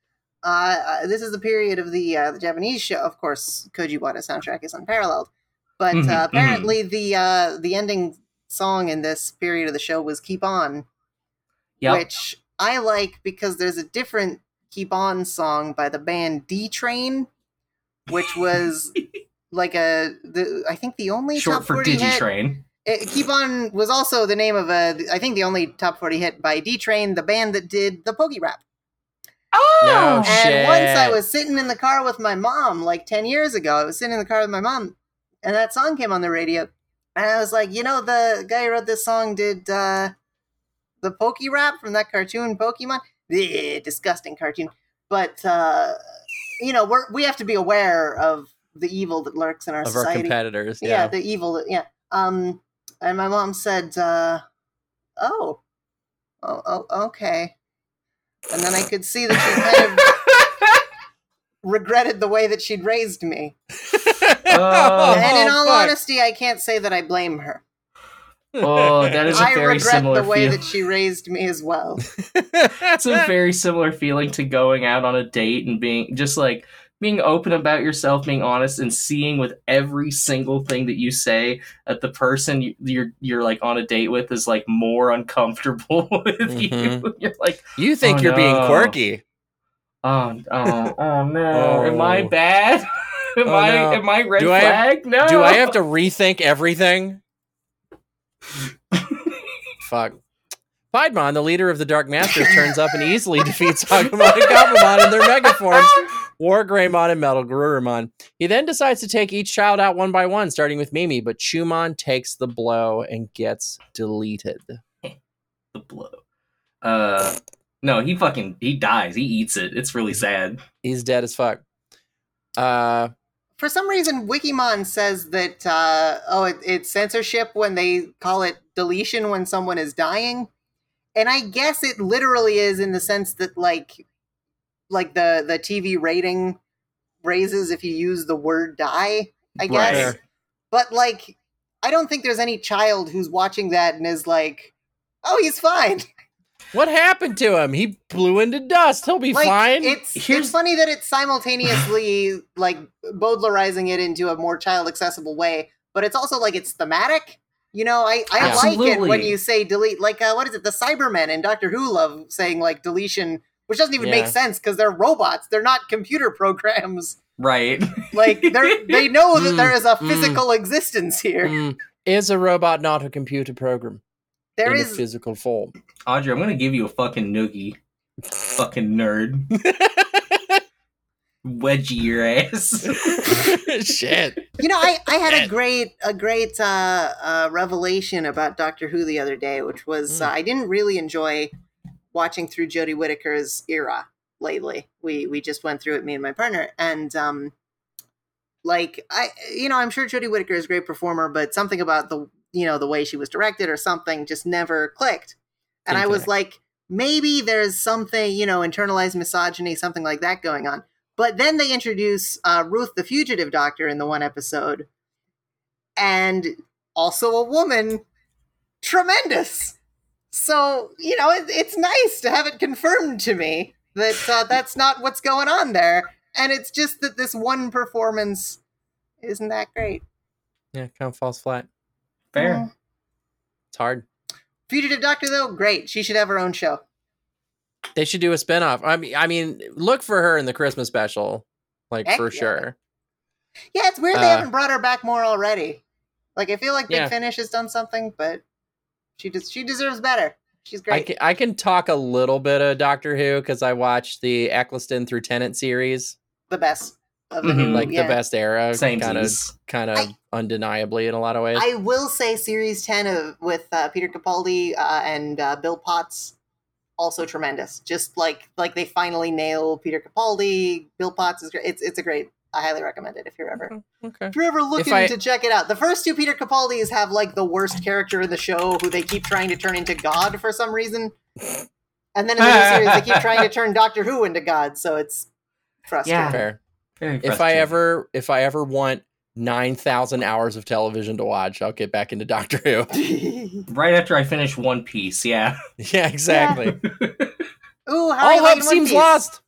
Uh, uh, this is the period of the uh, the Japanese show. Of course, Koji Wada soundtrack is unparalleled, but Mhm, uh, apparently the uh, the ending song in this period of the show was "Keep On," Yep. which I like because there's a different "Keep On" song by the band D Train, which was like a the I think the only Short top for 40 hit Digitrain. it, Keep On was also the name of a, I think the only top 40 hit by D Train, the band that did the Pogie Rap. Oh, No And shit. once I was sitting in the car with my mom, like 10 years ago, I was sitting in the car with my mom, and that song came on the radio. And I was like, you know, the guy who wrote this song did uh, the Pokey Rap from that cartoon, Pokemon? Eh, disgusting cartoon. But, uh, you know, we're, we have to be aware of the evil that lurks in our Of our society competitors. yeah. Yeah. the evil that- yeah um and my mom said uh oh oh, oh okay and then i could see that she kind of regretted the way that she'd raised me Oh, and in all fuck. honesty i can't say that i blame her Oh, that is a I very similar. I regret the way feel. that she raised me as well. it's a very similar feeling to going out on a date and being just like being open about yourself, being honest, and seeing with every single thing that you say that the person you- you're you're like on a date with is like more uncomfortable with you. Mhm. You're like, you think Oh, you're being quirky. oh, oh, oh no, am I Oh. bad? am Oh, I no. am I red Do I have- flag? no. Do I have to rethink everything? Fuck. Piedmon, the leader of the Dark Masters, turns up and easily defeats Agumon and Gabumon in their mega forms, War Greymon and Metal Garurumon. He then decides to take each child out one by one, starting with Mimi, but Chumon takes the blow and gets deleted. the blow? Uh, no, he fucking he dies. He eats it. It's really sad. He's dead as fuck. Uh, For some reason, Wikimon says that uh, oh, it, it's censorship when they call it deletion when someone is dying, and I guess it literally is in the sense that like, like the the TV rating raises if you use the word die. I guess, Right. but like, I don't think there's any child who's watching that and is like, oh, he's fine. What happened to him? He blew into dust. He'll be like fine. it's Here's- it's funny that it's simultaneously like Bowdlerizing it into a more child accessible way, but it's also like it's thematic. You know, I, I Yeah. like it when you say delete. Like uh, what is it? The Cybermen and Doctor Who love saying like deletion, which doesn't even make sense because they're robots. They're not computer programs. Right. Like they they know that Mm, there is a mm. physical existence here. Mm, is a robot not a computer program There in a is physical form? Audrey, I'm gonna give you a fucking noogie. Fucking nerd. Wedgie your ass. Shit. You know, I, I had a great a great uh, uh, revelation about Doctor Who the other day, which was Mm. uh, I didn't really enjoy watching through Jodie Whittaker's era lately. We we just went through it, me and my partner, and um, like I, you know, I'm sure Jodie Whittaker is a great performer, but something about the you know the way she was directed or something just never clicked, and Didn't I was like, maybe there's something you know internalized misogyny, something like that going on. But then they introduce uh, Ruth the Fugitive Doctor in the one episode, and also a woman. Tremendous. So you know, it, it's nice to have it confirmed to me that uh, that's not what's going on there, and it's just that this one performance isn't that great. Yeah, kind of falls flat. Fair. It's hard. Fugitive Doctor, though, great. She should have her own show. They should do a spinoff. I mean, I mean, look for her in the Christmas special, like Heck for yeah. sure. Yeah, it's weird they Uh, haven't brought her back more already. Like I feel like Big Yeah. Finish has done something, but she just she deserves better. She's I great. can, I can talk a little bit of Doctor Who because I watched the Eccleston through Tennant series, the best of the Mhm. new, Mm-hmm. like yeah. the best era, Same kind of, kind of undeniably in a lot of ways. I will say series 10 of with uh, Peter Capaldi uh, and uh, Bill Potts also tremendous. Just like like they finally nail Peter Capaldi, Bill Potts is great. It's it's a great I highly recommend it if you're ever okay. if you're ever looking I- to check it out. The first two Peter Capaldis have like the worst character in the show who they keep trying to turn into God for some reason. And then in the new series they keep trying to turn Doctor Who into God, so it's frustrating. Yeah. Fair. Very If I ever, if I ever want nine thousand hours of television to watch, I'll get back into Doctor Who. right after I finish One Piece, yeah. yeah, exactly. Ooh, how All hope seems Piece? lost.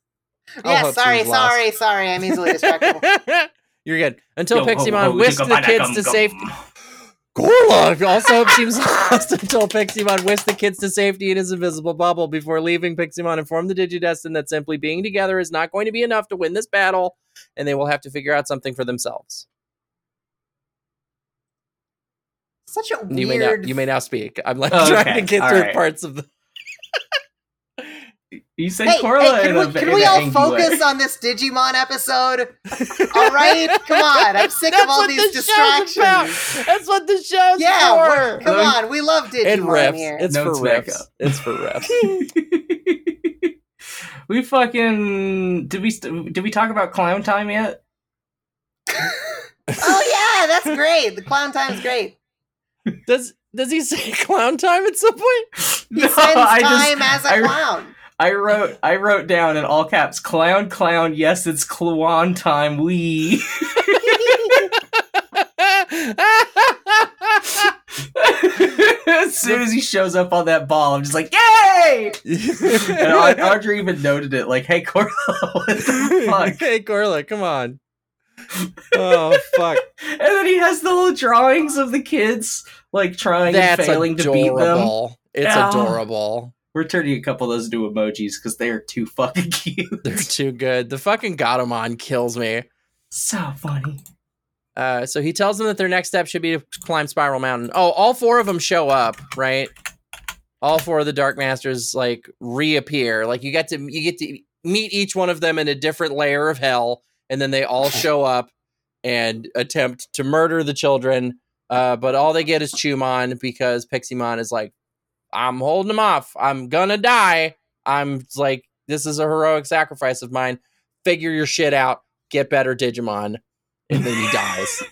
All Yeah, hope sorry, lost. sorry, sorry. I'm easily distractible. You're good. Until Yo, ho, Piximon ho, whisked chicka, the kids gum, to gum. safety. Korla also hope seems lost until Piximon whisked the kids to safety in his invisible bubble. Before leaving, Piximon informed the Digidestin that simply being together is not going to be enough to win this battle, and they will have to figure out something for themselves. Such a weird. You may now you may now speak. I'm like Oh, trying okay. to get All through right. parts of the. You said Hey, Korla hey, can we, ve- can we all focus on this Digimon episode? All right, come on. I'm sick of all these this show's about. distractions. That's what the show's Yeah, for. we're- come on. We love Digimon riffs. here. It's Notes for back riffs. up. It's for riffs. we fucking did we st- did we talk about clown time yet? oh yeah, that's great. The clown time's great. Does does he say clown time at some point? He No, spends I just- time as a I- clown. I wrote I wrote down in all caps clown clown yes it's clown time we as soon as he shows up on that ball, I'm just like, yay! And Aud- Audrey even noted it, like, hey, Korla, what the fuck? hey, Korla, come on. Oh fuck. And then he has the little drawings of the kids, like, trying That's and failing to beat them. It's Yeah. adorable. We're turning a couple of those into emojis because they are too fucking cute. They're too good. The fucking Gatomon kills me. so funny. Uh, so he tells them that their next step should be to climb Spiral Mountain. Oh, all four of them show up, right? All four of the Dark Masters like reappear. Like you get to you get to meet each one of them in a different layer of hell, and then they all show up and attempt to murder the children. Uh, but all they get is Chumon because Piximon is like, I'm holding him off. I'm gonna die. I'm like, this is a heroic sacrifice of mine. Figure your shit out. Get better, Digimon. And then he dies.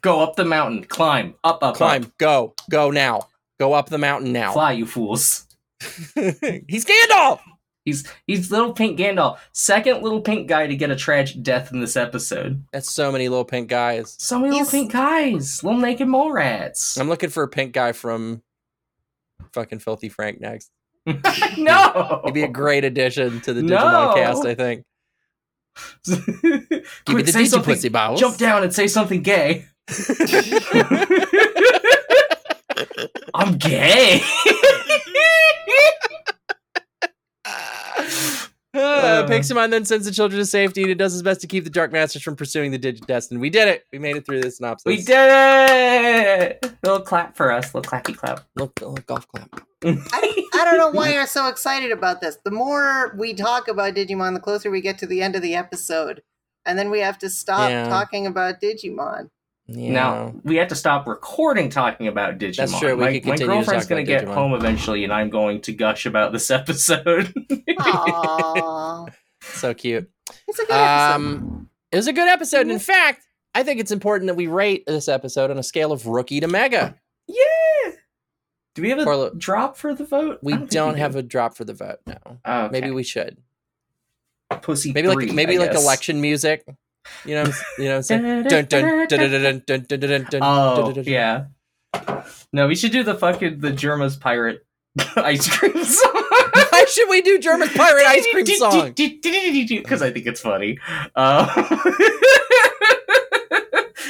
Go up the mountain, climb, up, up, Climb, up. go, go now. Go up the mountain now. Fly, you fools. He's Gandalf. He's he's little pink Gandalf, second little pink guy to get a tragic death in this episode. That's so many little pink guys. So many He's- little pink guys, little naked mole rats. I'm looking for a pink guy from fucking Filthy Frank next. no, He'd be a great addition to the No. Digimon cast, I think. Quick, Give me the say something. Digipussy Bowels. Jump down and say something gay. I'm gay. Uh, Piximon then sends the children to safety and it does his best to keep the Dark Masters from pursuing the Digit Destiny. We did it. We made it through this synopsis. we did it. Little clap for us. Little clappy clap. Look, look, golf clap. I, I don't know why you're so excited about this. The more we talk about Digimon, the closer we get to the end of the episode. And then we have to stop Yeah. talking about Digimon. Yeah. Now we have to stop recording talking about Digimon. That's true, we My, could my girlfriend's gonna get Digimon. home eventually, and I'm going to gush about this episode. Aww. so cute. It's a good episode. Um, it was a good episode. And in fact, I think it's important that we rate this episode on a scale of rookie to mega. yeah. Do we have a Or- drop for the vote? We don't have a drop for the vote. No, Oh, okay. maybe we should. pussy. Maybe three, like maybe I like guess. election music. You know, you know, what I'm saying. oh yeah. No, we should do the fucking the Jerma's pirate ice cream song. Why should we do Jerma's pirate ice cream song? Because I think it's funny.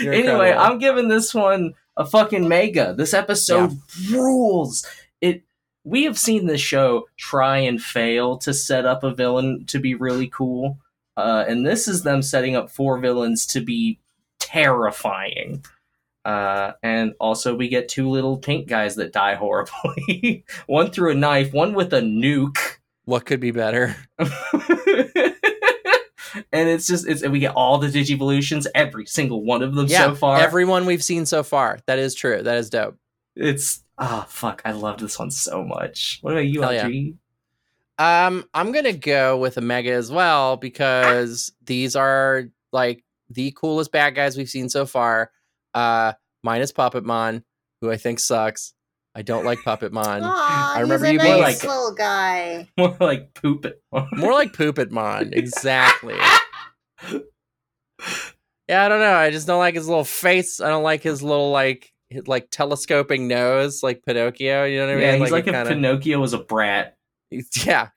Anyway, I'm giving this one a fucking mega. This episode rules. It we have seen this show try and fail to set up a villain to be really cool uh, and this is them setting up four villains to be terrifying. Uh, and also, we get two little pink guys that die horribly. one through a knife, one with a nuke. What could be better? and it's just it's we get all the digivolutions, every single one of them Yeah, so far. everyone we've seen so far. That is true. That is dope. it's ah fuck, I loved this one so much. What about you, Hell yeah. LG? Um, I'm gonna go with Omega as well because these are like the coolest bad guys we've seen so far. Uh, minus Puppetmon, who I think sucks. I don't like Puppetmon. Aw, I remember he's a you nice being like- little guy. More like poop it. More like Poopetmon, exactly. Yeah, I don't know. I just don't like his little face. I don't like his little like his, like telescoping nose, like Pinocchio. You know what I mean? yeah, he's like, it if kinda- Pinocchio was a brat. yeah.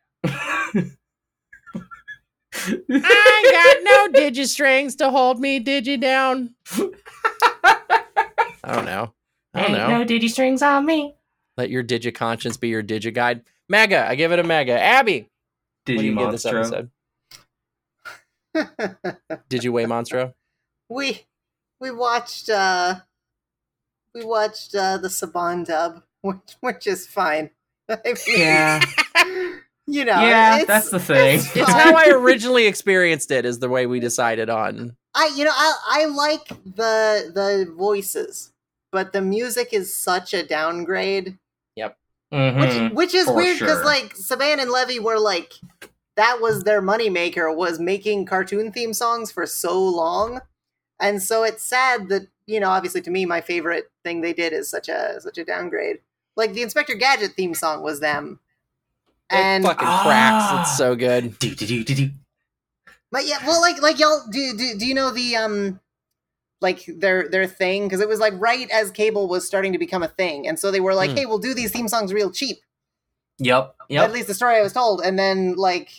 I got no digistrings to hold me digi down. I don't know. I don't Ain't know. no digi strings on me. Let your digi conscience be your digi guide. Mega. I give it a mega. Abby, what do you give this episode? Did you weigh Monstro? we we watched uh we watched uh the Saban dub, which which is fine. I mean, Yeah, you know, yeah, it's- that's the thing. it's It's how I originally experienced it. Is the way we decided on. I you know I I like the the voices, but the music is such a downgrade, Mhm. which which is for weird because sure. like Saban and Levy were like that was their moneymaker was making cartoon theme songs for so long, and so it's sad that you know obviously to me my favorite thing they did is such a such a downgrade. Like the Inspector Gadget theme song was them, It and fucking cracks. Ah. It's so good. Do, do, do, do, do. But yeah, well, like like y'all do do do you know the um like their their thing because it was like right as cable was starting to become a thing, and so they were like, Hmm. "Hey, we'll do these theme songs real cheap." Yep. At least the story I was told, and then like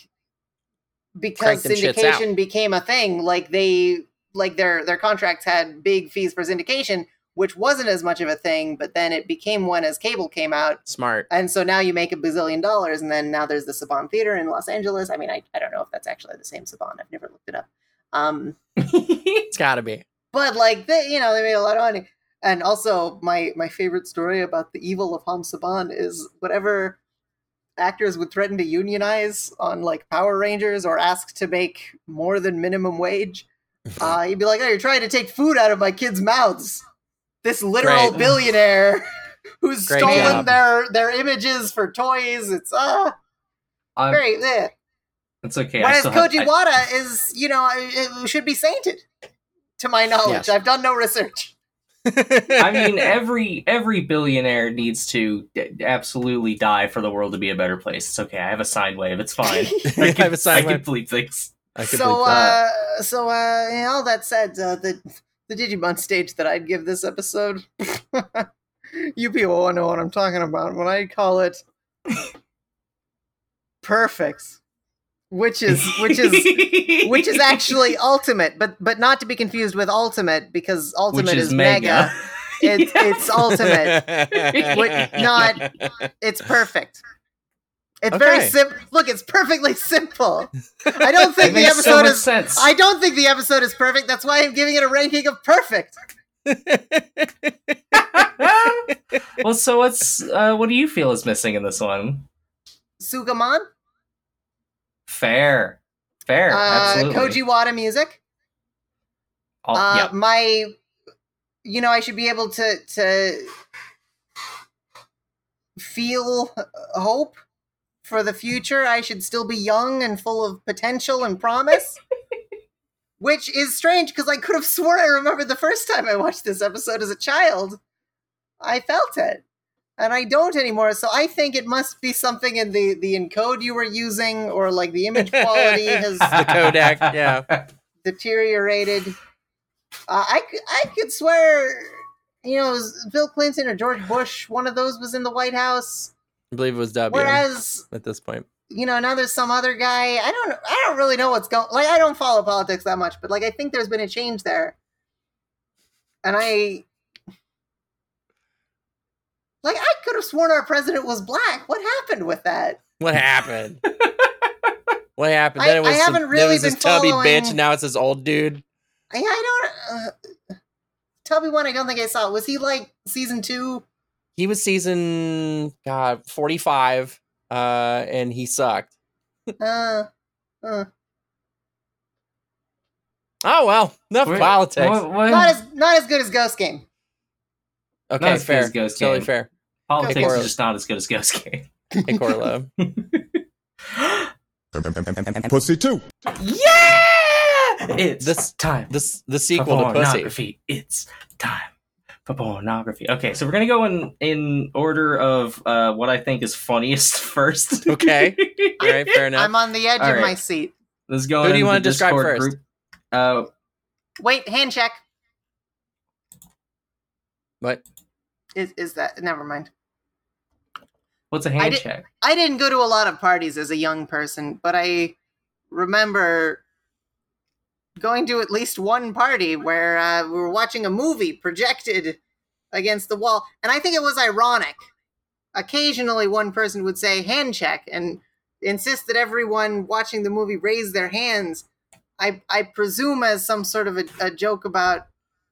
because Crank them shits syndication became a thing, like they like their their contracts had big fees for syndication, which wasn't as much of a thing, but then it became one as cable came out. Smart. And so now you make a bazillion dollars, and then now there's the Saban Theater in Los Angeles. I mean, I, I don't know if that's actually the same Saban. I've never looked it up. Um, It's got to be. but like they, you know, they made a lot of money. And also, my my favorite story about the evil of Haim Saban is whatever actors would threaten to unionize on like Power Rangers or ask to make more than minimum wage. Uh, he'd be like, "Oh, you're trying to take food out of my kids' mouths." This literal Great. billionaire who's Great stolen job. their their images for toys. It's uh I'm- very it's okay. I Whereas still have- Koji I- Wada is, you know, it it should be sainted. To my knowledge, Yes. I've done no research. I mean, every every billionaire needs to d- absolutely die for the world to be a better place. It's okay. I have a sine wave. It's fine. I can have a sine I wave. can believe things. I could so, believe that. uh, so, uh, you know, all that said, uh, the the Digimon stage that I'd give this episode, you people won't know what I'm talking about when I call it perfect, which is which is which is actually ultimate, but but not to be confused with ultimate because ultimate which is, is mega. mega. It, it's ultimate. Not- It's perfect. It's very simple. Look, it's perfectly simple. I don't think the makes so episode is. sense. I don't think the episode is perfect. That's why I'm giving it a ranking of perfect. well, so what's uh, what do you feel is missing in this one? Sugamon, Fair, fair, uh, absolutely. Koji Wada music. All- uh, yeah. My, you know, I should be able to to feel hope for the future. I should still be young and full of potential and promise. Which is strange because I could have sworn I remembered the first time I watched this episode as a child. I felt it. And I don't anymore, so I think it must be something in the, the encode you were using, or like the image quality has the codec, yeah. deteriorated. Uh, I I could swear, you know, it was Bill Clinton or George Bush. One of those was in the White House. I believe it was W Whereas, at this point. you know, now there's some other guy. I don't I don't really know what's going. Like I don't follow politics that much, but like I think there's been a change there, and I. Like I could have sworn our president was black. What happened with that? What happened? what happened? I- Then it was I haven't it really was this been tubby bitch, and now it's this old dude. I, I don't. Uh, Tubby one, I don't think I saw. Was he like season two? He was season God forty five, uh, and he sucked. Uh, uh, Oh well, enough Wait, politics. what- what- not as not as good as Ghost Game. Okay, Not as good fair. as Ghost totally Game. fair. Politics Cora. is just not as good as Ghost Game. Hey Korla. Pussy too. yeah! It's This- time. This the sequel to Pussy. pornography. It's time for pornography. Okay, so we're gonna go in in order of uh, what I think is funniest first. Okay. All right, fair enough. I'm on the edge All of right. my seat. Let's go. Who do you wanna describe Discord first? Group. Uh, Wait, hand check. What? Is is that? Never mind. what's a hand did- check? I didn't go to a lot of parties as a young person, but I remember going to at least one party where uh, we were watching a movie projected against the wall, and I think it was ironic. Occasionally, one person would say hand check and insist that everyone watching the movie raise their hands. I I presume as some sort of a, a joke about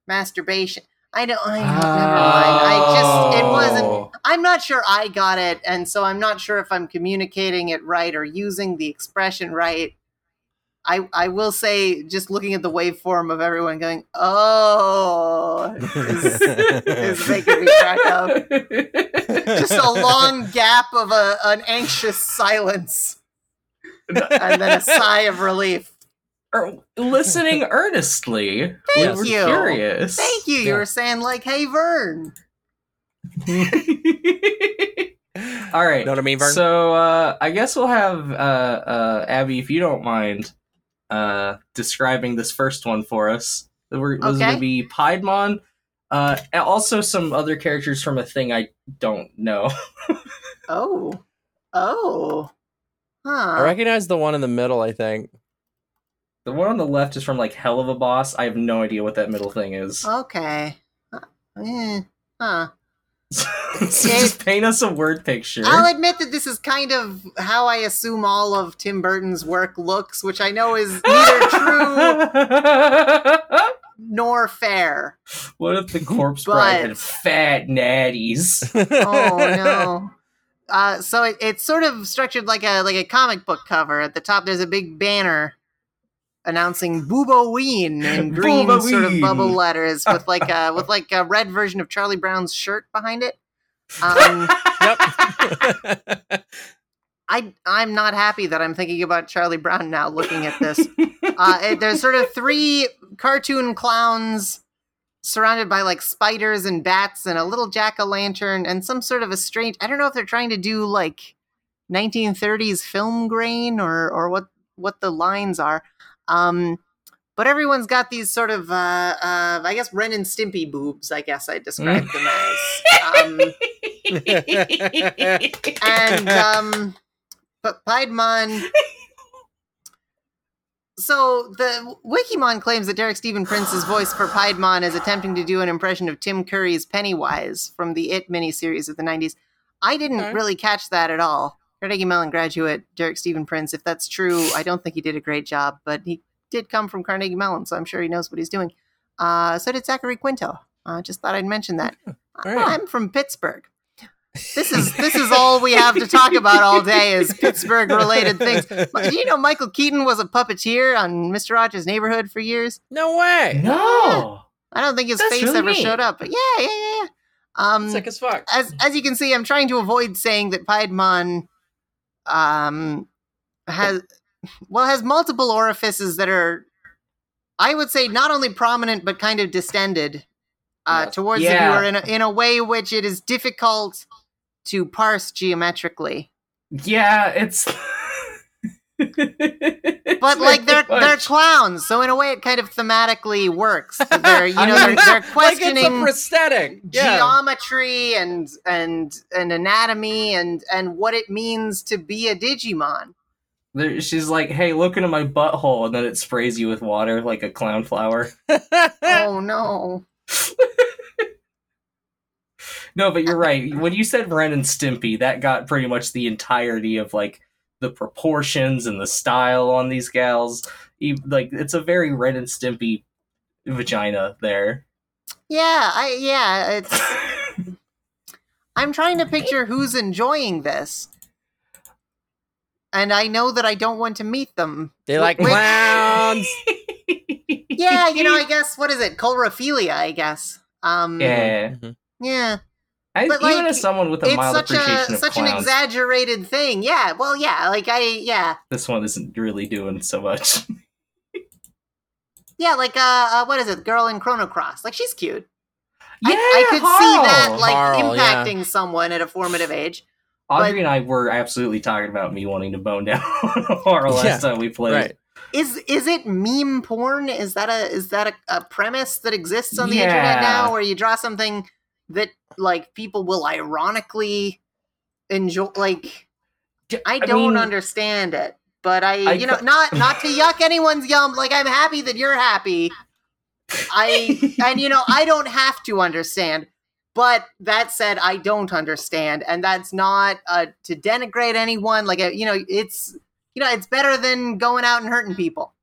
masturbation. I don't. I don't never mind. I just it wasn't. Oh. I'm not sure I got it, and so I'm not sure if I'm communicating it right or using the expression right. I I will say, just looking at the waveform of everyone going, "Oh," is, is making me crack up. Just a long gap of a, an anxious silence, and then a sigh of relief. Er, listening earnestly. Thank we were you. curious. Thank you. You Yeah. were saying like, "Hey, Vern." All right. Know what I mean, Vern? So uh, I guess we'll have uh, uh, Abby, if you don't mind, uh, describing this first one for us. There were, was Okay. going to be Piedmon, uh, and also some other characters from a thing I don't know. Oh. Oh. Huh. I recognize the one in the middle. I think. The one on the left is from like Helluva Boss. I have no idea what that middle thing is. Okay. Uh, eh, Huh. so just paint us a word picture. I'll admit that this is kind of how I assume all of Tim Burton's work looks, which I know is neither true nor fair. what if the corpse But- bride had fat natties? Oh no. Uh, so it, it's sort of structured like a like a comic book cover. At the top, there's a big banner announcing Booboween in green sort of bubble letters with like a with like a red version of Charlie Brown's shirt behind it. Um, yep. I I'm not happy that I'm thinking about Charlie Brown now. Looking at this, uh, it- there's sort of three cartoon clowns surrounded by like spiders and bats and a little jack o' lantern and some sort of a strange. I don't know if they're trying to do like 1930s film grain or or what what the lines are. Um, but everyone's got these sort of uh, uh, I guess Ren and Stimpy boobs. I guess I described them as. Um, and um but Piedmon so the Wikimon claims that Derek Stephen Prince's voice for Piedmon is attempting to do an impression of Tim Curry's Pennywise from the It miniseries of the 90s. I didn't Okay. really catch that at all. Carnegie Mellon graduate Derek Stephen Prince, if that's true, I don't think he did a great job, but he did come from Carnegie Mellon, so I'm sure he knows what he's doing. Uh, so did Zachary Quinto. I just thought I'd mention that. right. I'm from Pittsburgh. This is this is all we have to talk about all day is Pittsburgh related things. But do you know Michael Keaton was a puppeteer on Mr. Rogers' Neighborhood for years? no way. no. I don't think his That's face really ever neat. showed up, but yeah, yeah, yeah. yeah. Um, Sick as fuck. as as you can see, I'm trying to avoid saying that Piedmon um has well has multiple orifices that are I would say not only prominent but kind of distended uh, Yes. towards Yeah. the viewer in a, in a way which it is difficult to parse geometrically. Yeah, it's. But like they're they're clowns, so in a way it kind of thematically works. They're you know they're, they're like questioning it's a prosthetic. Yeah. geometry and and and anatomy and and what it means to be a Digimon. There- she's like, "Hey, look into my butthole," and then it sprays you with water like a clown flower. oh no. No, but you're right. When you said Ren and Stimpy, that got pretty much the entirety of like the proportions and the style on these gals. Like it's a very Ren and Stimpy vagina there. Yeah, I yeah, it's I'm trying to picture who's enjoying this. And I know that I don't want to meet them. they like Which- clowns. Yeah, you know, I guess what is it? Coulrophilia, I guess. Um Yeah, Mhm. yeah. I, But, even like, as someone with a It's mild such a appreciation of such an exaggerated thing. Yeah. Well, yeah, like I yeah. this one isn't really doing so much. Yeah, like uh, uh what is it? Girl in Chrono Cross. Like she's cute. yeah, I, I could see that like Harle, yeah. impacting someone at a formative age. Audrey but- and I were absolutely talking about me wanting to bone down our last Yeah, time we played. Right. Is is it meme porn? Is that a is that a, a premise that exists on the Yeah. internet now, where you draw something that like people will ironically enjoy? Like I don't mean, understand it, but I, I you know not not to yuck anyone's yum. Like I'm happy that you're happy. I and you know I don't have to understand. But that said, I don't understand, and that's not uh, to denigrate anyone. Like uh, you know, it's you know, it's better than going out and hurting people.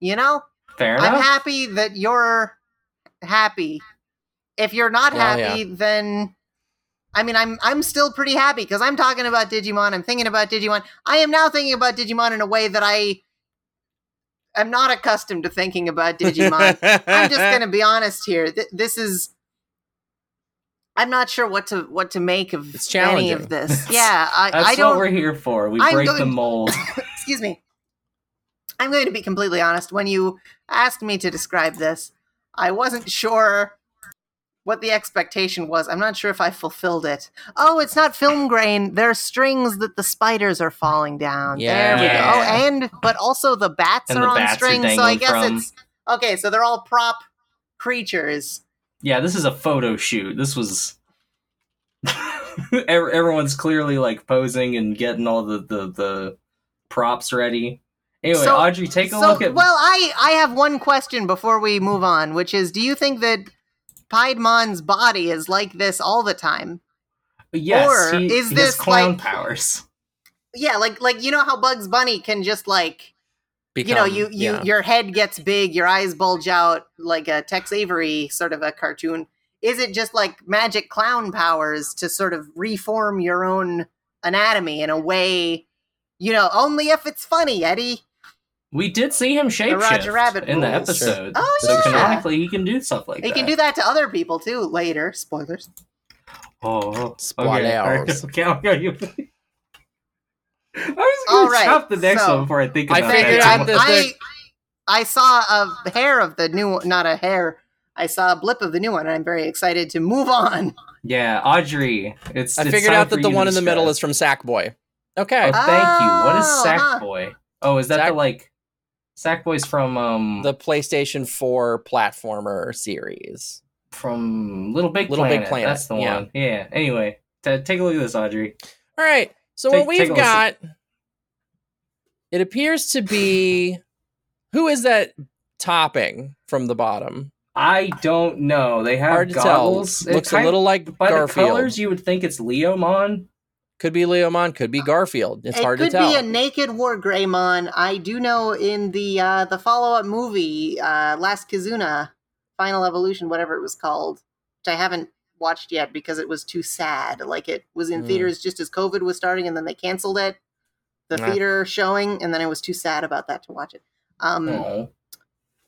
You know, Fair I'm happy that you're happy. If you're not Well, happy, then I mean, I'm I'm still pretty happy because I'm talking about Digimon. I'm thinking about Digimon. I am now thinking about Digimon in a way that I am not accustomed to thinking about Digimon. I'm just gonna be honest here. Th- this is. I'm not sure what to what to make of any of this. Yeah, I, That's I don't. what we're here for. We I'm break the mold. excuse me. I'm going to be completely honest. When you asked me to describe this, I wasn't sure what the expectation was. I'm not sure if I fulfilled it. Oh, it's not film grain. There are strings that the spiders are falling down. Yeah. There we go. Oh, and but also the bats And are the on bats are strings. So I guess from- it's okay. So they're all prop creatures. Yeah, this is a photo shoot. This was everyone's clearly like posing and getting all the the, the props ready. Anyway, So- Audrey, take a so, look at well, I I have one question before we move on, which is, do you think that Piedmon's body is like this all the time? yes, or he, is he this has clown like- powers. Yeah, like like you know how Bugs Bunny can just like Become, you know you you yeah. your head gets big, your eyes bulge out like a Tex Avery sort of a cartoon. Is it just like magic clown powers to sort of reform your own anatomy in a way? You know, only if it's funny, Eddie. We did see him shapeshift Roger Rabbit in the rules. episode. Oh, so yeah. canonically, he can do stuff like He that. He can do that to other people too later. Spoilers. Oh, oh Spoilers. Okay, all right, okay, okay, you- I was All gonna right, chop the next so- one before I think I about figured it. out I, that I, I saw a hair of the new, not a hair. I saw a blip of the new one, and I'm very excited to move on. Yeah, Audrey. It's. I it's figured out that the one in the middle is from Sackboy. Okay. Oh, thank you. What is Oh, huh. Sackboy? Oh, is that Sack- the like? Sackboy's from um the PlayStation 4 platformer series. from Little Big Little Big Planet. Planet, That's the yeah. one. Yeah. Anyway, t- take a look at this, Audrey. All right. So Take- what we've got it appears to be who is that topping from the bottom? I don't know. They have Hard to goggles. Looks a little like by Garfield. the colors. You would think it's Leomon. Could be Leomon, could be Garfield. It's it hard to tell. Could be a naked WarGreymon. I do know in the uh, the follow up movie, uh, Last Kizuna, Final Evolution, whatever it was called, which I haven't watched yet because it was too sad. Like it was in Mm. theaters just as COVID was starting, and then they canceled it, the Ah. theater showing, and then I was too sad about that to watch it. Um, Oh.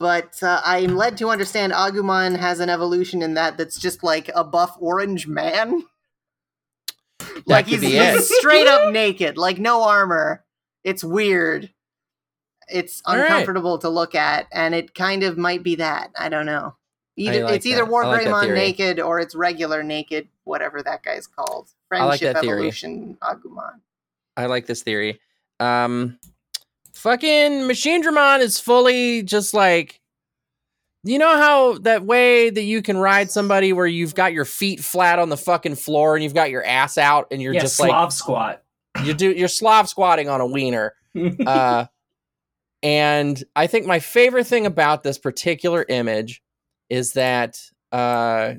but uh, I'm led to understand Agumon has an evolution in that that's just like a buff orange man. like he's, he's straight up naked, like no armor. It's weird. It's All right. uncomfortable to look at, and it kind of might be that. I don't know. Either like it's either that. War like Greymon naked or it's regular naked, whatever that guy's called. Like Friendship theory. evolution Agumon. I like this theory. Um fucking Machinedramon is fully just like you know how that way that you can ride somebody where you've got your feet flat on the fucking floor and you've got your ass out and you're yeah, just Slav squat. like you do you're Slav squatting on a wiener. Uh and I think my favorite thing about this particular image is that uh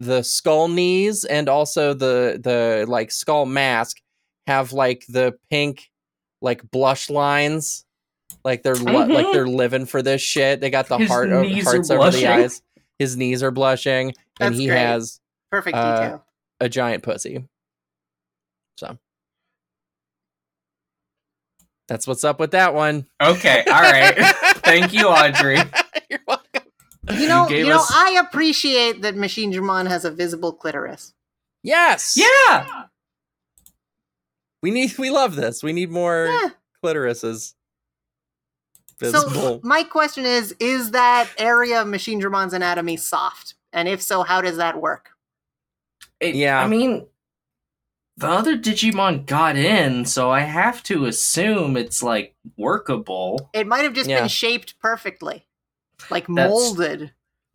the skull knees and also the the like skull mask have like the pink like blush lines like they're li- like they're living for this shit they got the His heart o- knees are hearts over the eyes his knees are blushing and he great. has Perfect Uh, detail. a giant pussy so that's what's up with that one okay, all right. Thank you, Audrey. You're welcome. You know, gave you know, us- I appreciate that Machinedramon has a visible clitoris. yes Yeah. we need we love this we need more Yeah. clitorises So visible my question is: Is that area of Machinedramon's anatomy soft? And if so, how does that work? It- Yeah. I mean, the other Digimon got in, so I have to assume it's like workable. It might have just Yeah. been shaped perfectly, like That's- molded.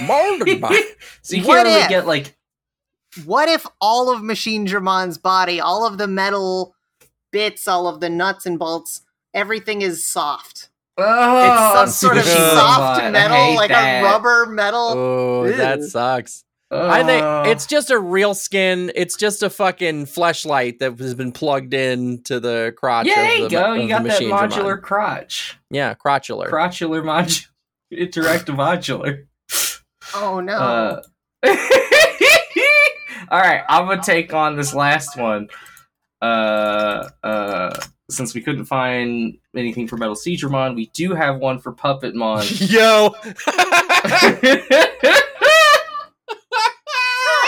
Molded by- so you What can't really if- get like What if all of Machinedramon's body, all of the metal bits, all of the nuts and bolts, everything is soft? Oh, it's some sort of soft I metal, like that. a rubber metal. Oh, that Ew. sucks. I think it's just a real skin. It's just a fucking fleshlight that has been plugged into the crotch. yeah, of there the, you go. You got that modular Dramon. crotch, Yeah, crotchular. crotchular modular, interactive modular. Oh no! Uh, all right, I'm gonna take on this last one. Uh, uh, since we couldn't find anything for Metal Seadramon, we do have one for Puppetmon. Yo.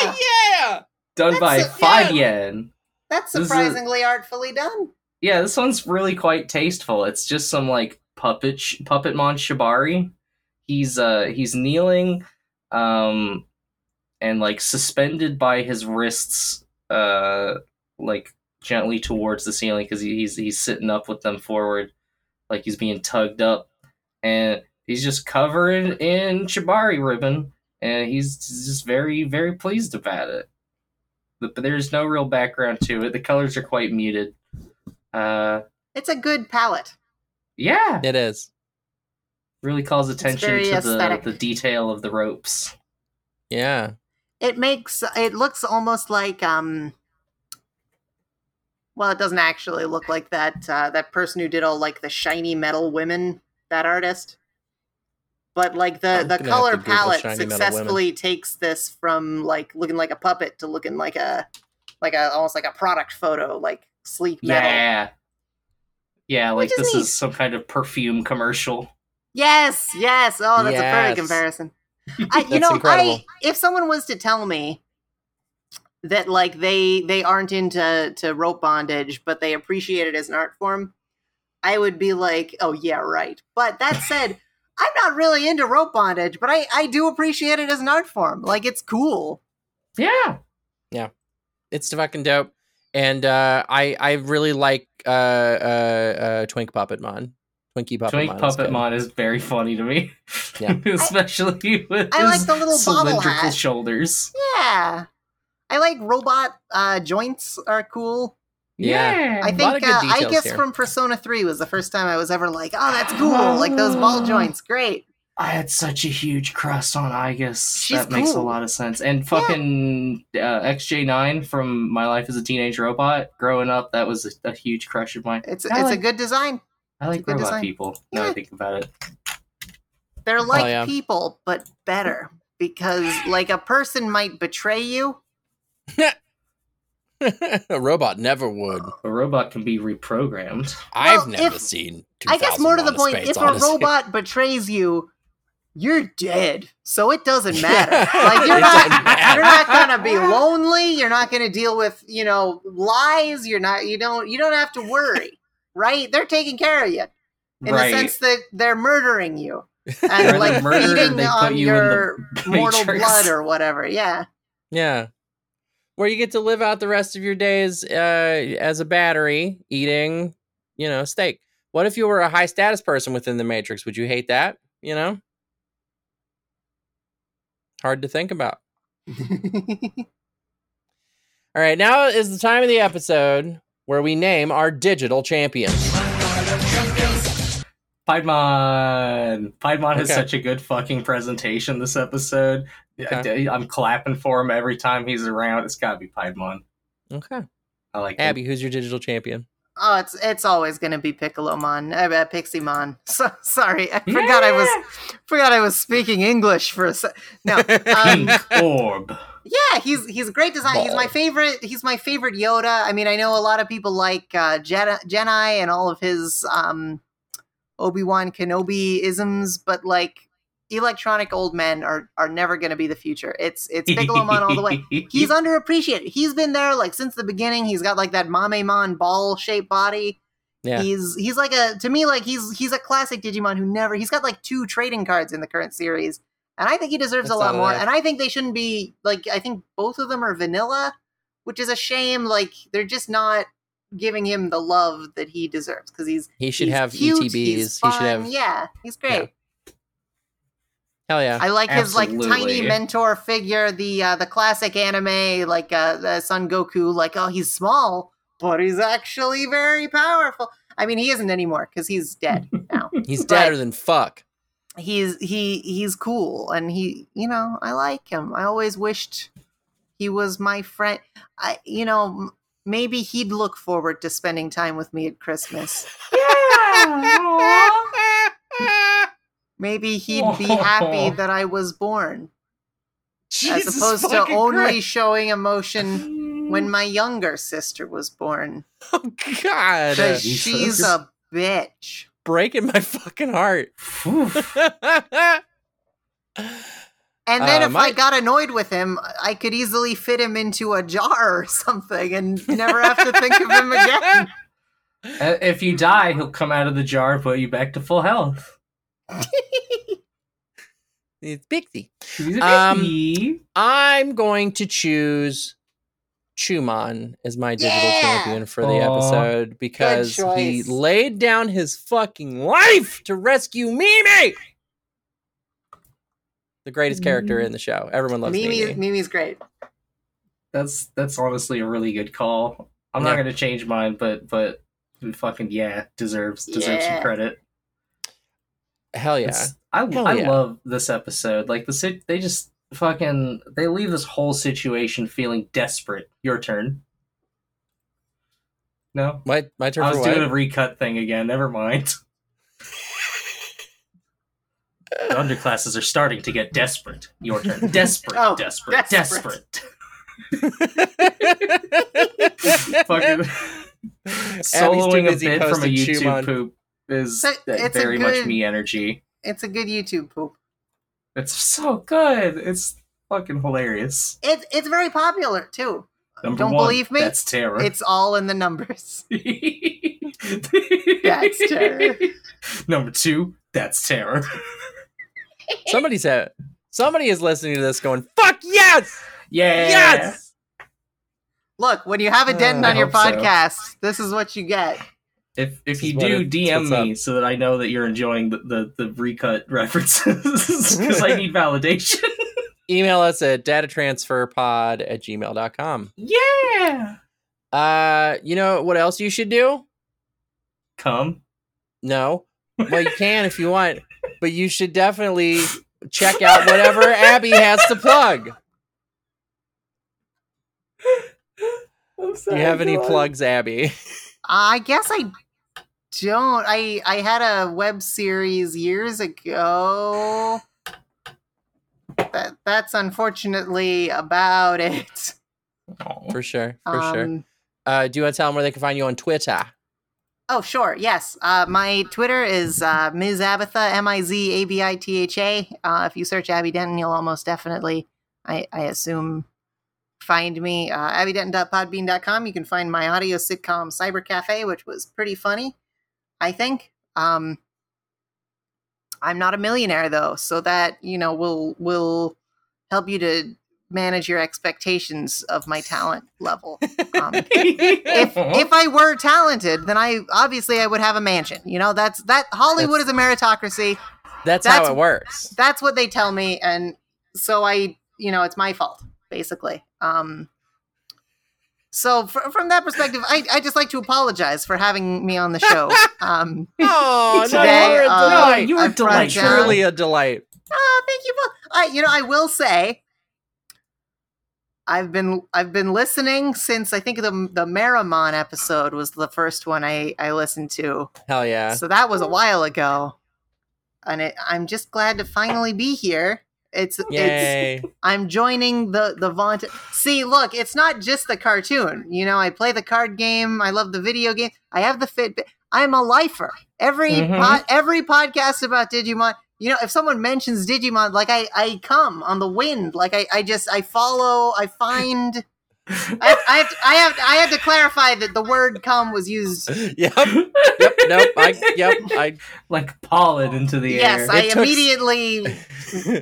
yeah. Done That's by a- Five yeah. Yen. That's this is- surprisingly artfully done. Yeah, this one's really quite tasteful. It's just some like puppet sh- Puppetmon Shibari. He's uh he's kneeling, um, and like suspended by his wrists, uh, like gently towards the ceiling because he, he's he's sitting up with them forward, like he's being tugged up, and he's just covered in shibari ribbon, and he's just very very pleased about it. But but there's no real background to it. The colors are quite muted. Uh, It's a good palette. yeah, It is. really calls attention very to the, the detail of the ropes. Yeah. It makes it looks almost like um. Well, it doesn't actually look like that uh, that person who did all like the shiny metal women. That artist. But like the I'm the color palette successfully takes this from like looking like a puppet to looking like a like a almost like a product photo, like sleek metal. Yeah, yeah, like Which is this neat. is some kind of perfume commercial. Yes, yes. Oh, that's a Yes. perfect comparison. I, you know, incredible. I if someone was to tell me that like they they aren't into to rope bondage, but they appreciate it as an art form, I would be like, oh yeah, right. But that said, I'm not really into rope bondage, but I I do appreciate it as an art form. Like it's cool. Yeah, yeah It's fucking dope. And uh, I I really like uh, uh, uh, Twink Puppetmon. Twinkie Puppet Twink Mon. is Puppet good. Mon is very funny to me. Yeah. especially with I like his the little bobble cylindrical hat. shoulders. Yeah. I like robot uh, joints are cool. Yeah. I lot think of good uh, I guess here. from Persona 3 was the first time I was ever like, oh, that's cool. Like those ball joints, great. I had such a huge crush on Aigis. She's that makes a lot of sense. And fucking uh, XJ9 from My Life as a Teenage Robot. Growing up, that was a, a huge crush of mine. It's I it's a good design. I like good robot design. people. Now Yeah. I think about it. They're like yeah. people, but better. Because like a person might betray you. a robot never would. A robot can be reprogrammed. I've Well, never if- seen. I guess more to the point, Space if Odyssey. a robot betrays you, you're dead. So it doesn't matter. like you're not matter. you're not gonna be lonely. You're not gonna deal with, you know, lies. You're not you don't you don't have to worry. Right? They're taking care of you. In right. the sense that they're murdering you. Rather And than like murder, feeding on you your mortal blood or whatever. Yeah. Yeah. Where you get to live out the rest of your days uh, as a battery eating, you know, steak. What if you were a high status person within the Matrix? Would you hate that? You know? Hard to think about. All right, now is the time of the episode where we name our digital champions. Piedmon. Piedmon has Okay. such a good fucking presentation this episode. Okay. I, am clapping for him every time he's around. It's got to be Piedmon. Okay. I like him. Abby, who's your digital champion? Oh, it's it's always gonna be Piccolomon, uh, uh, Piximon. So, sorry, I forgot I was forgot I was speaking English for a sec. No, um, orb. yeah, he's he's a great design. He's my favorite. He's my favorite Yoda. I mean, I know a lot of people like uh, Jedi, Jedi and all of his um, Obi Wan Kenobi isms, but like electronic old men are are never going to be the future. It's it's Piccolomon all the way. He's underappreciated. He's been there like since the beginning. He's got like that Mamemon ball shaped body. Yeah. He's he's like a to me like he's he's a classic Digimon who never he's got like two trading cards in the current series. And I think he deserves That's a lot more. And I think they shouldn't be like I think both of them are vanilla, which is a shame. Like they're just not giving him the love that he deserves because he's He should he's have cute, ETBs. He's he should fun. have. yeah, he's great. Hell yeah. I like his like tiny mentor figure, the uh, the classic anime, like uh, the Son Goku. Like, oh, he's small, but he's actually very powerful. I mean, he isn't anymore because he's dead now. He's but- deader than fuck. he's he he's cool, and he, you know, I like him. I always wished he was my friend. I, you know, maybe he'd look forward to spending time with me at Christmas. Maybe he'd be happy that I was born. as opposed to only Christ. showing emotion when my younger sister was born. Oh God. Because she's a bitch. breaking my fucking heart. And then Uh, if my- I got annoyed with him, I could easily fit him into a jar or something and never have to think of him again. Uh, if you die, he'll come out of the jar and put you back to full health. it's Pixie. He's Um. I'm going to choose Chumon as my digital Yeah! champion for the Aw. episode because he laid down his fucking life to rescue Mimi. the greatest character in the show. Everyone loves Mimi, Mimi. Mimi's great. That's that's honestly a really good call. I'm not gonna change mine, but but fucking yeah, deserves deserves Yeah. some credit. Hell yeah. It's- I Hell I yeah. love this episode. Like the sit, they just fucking they leave this whole situation feeling desperate. Your turn. No, My my turn I for was what? doing a recut thing again. Never mind. the underclasses are starting to get desperate. Your turn. Desperate. Oh, desperate. desperate. Desperate. fucking soloing a bit from a YouTube poop is It's a- it's a very much me energy. It's a good YouTube poop. It's so good. It's fucking hilarious. It, it's very popular too. Number Don't one, believe me? That's terror. It's all in the numbers. that's terror. Number two, that's terror. Somebody said somebody is listening to this going, fuck yes! Yeah. Yes! Look, when you have a dent Uh, on I your hope so. podcast, this is what you get. If if you do it- DM what's me so that I know that you're enjoying the the, the recut references because I need validation. Email us at datatransferpod at gmail.com. yeah. Uh, you know what else you should do? Come. No. Well, you can if you want, but you should definitely check out whatever Abby has to plug. I'm Do you have any plugs, Abby? I guess I don't. I I had a web series years ago. That that's unfortunately about it. For sure. For sure. Um, Uh, do you want to tell them where they can find you on Twitter? Oh, sure. Yes. Uh, my Twitter is uh, Ms. Abitha, M I Z A B I T H A. Uh, if you search Abby Denton, you'll almost definitely, I, I assume, find me. Uh, AbbyDenton.podbean.com. You can find my audio sitcom Cyber Cafe, which was pretty funny, I think. Um, I'm not a millionaire though, so that you know will will help you to manage your expectations of my talent level. Um, if if I were talented, then I obviously I would have a mansion. You know, that's that Hollywood is a meritocracy. That's, That's- how it works. That's what they tell me, and so I, you know, it's my fault basically. Um, so fr- from that perspective, I I just like to apologize for having me on the show. Um, Oh, no, Today, you're a uh, delight. you were I've brought delightful. down- Truly a delight. Oh, thank you. both. I, you know, I will say, I've been I've been listening since I think the the Marimon episode was the first one I I listened to. Hell yeah. So that was a while ago, and it, I'm just glad to finally be here. It's it's Yay. I'm joining the the vaunted. See, look, it's not just the cartoon. You know, I play the card game. I love the video game. I have the Fitbit. I'm a lifer. Every Mhm. pod, every podcast about Digimon. You know, if someone mentions Digimon, like I I come on the wind. Like I I just I follow. I find. I, I have to, I have I had to clarify that the word "come" was used. yep. Yep. Nope. I, yep. I. like pollen into the Yes, air. I It took- immediately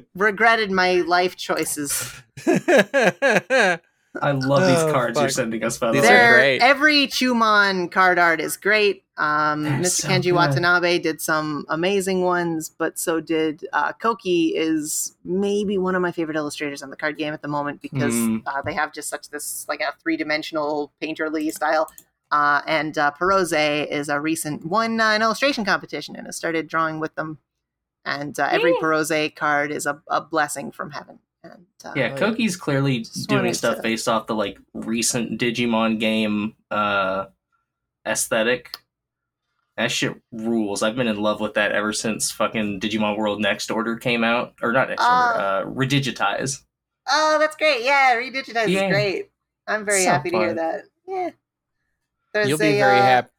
regretted my life choices. I love these Oh, cards you're sending us, by the These way. are great. Every Chumon card art is great. Um, Mr. so Kenji good. Watanabe did some amazing ones, but so did uh, Koki. Is maybe one of my favorite illustrators on the card game at the moment because Hmm. uh, they have just such this like a three dimensional painterly style. Uh, and uh, Perose is a recent one uh, an illustration competition and has started drawing with them. And uh, every Yeah. Perose card is a, a blessing from heaven. And uh, Yeah, Koki's clearly doing stuff to- based off the like recent Digimon game uh aesthetic. That shit rules. I've been in love with that ever since fucking Digimon World Next Order came out. Or not Next Uh, Order, uh Redigitize. Oh, that's great. Yeah, redigitize Yeah. is great. I'm very So happy to hear that. Yeah. There's You'll be very uh, happy.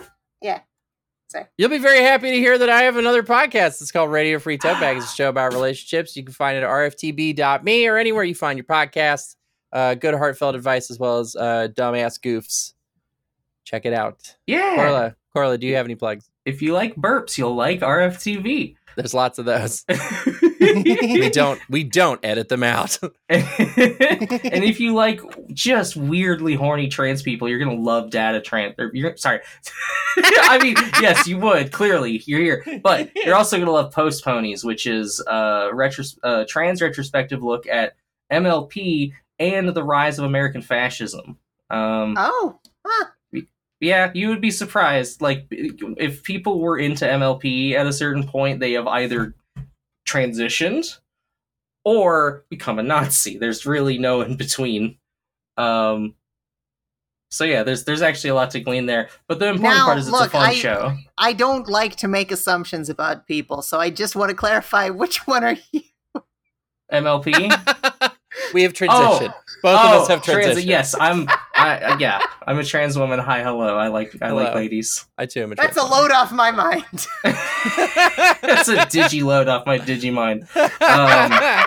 Yeah. You'll be very happy to hear that I have another podcast. It's called Radio Free Tote Bag. It's a show about relationships. You can find it at rftb.me or anywhere you find your podcast. Uh, good heartfelt advice as well as uh, dumbass goofs. Check it out. Yeah. Korla, Korla, do you have any plugs? If you like burps, you'll like RFTB. There's lots of those. we don't we don't edit them out. and if you like just weirdly horny trans people, you're gonna love data trans. Or you're sorry. I mean, yes, you would. Clearly, you're here, but you're also gonna love post ponies, which is a retros- uh, trans retrospective look at MLP and the rise of American fascism. Um, Oh, huh. yeah, you would be surprised. Like, if people were into MLP at a certain point, they have either transitioned or become a Nazi. There's really no in between. Um, so yeah, there's there's actually a lot to glean there. But the important Now, part is it's a fun I- show. I don't like to make assumptions about people, so I just want to clarify which one are you? MLP. we have transitioned. Both oh, of us have trans- transitioned. yes, I'm. I uh, yeah, I'm a trans woman. Hi, hello. I like I like ladies. I too am a That's a trans load off my mind. That's a digi load off my Digimind. woman.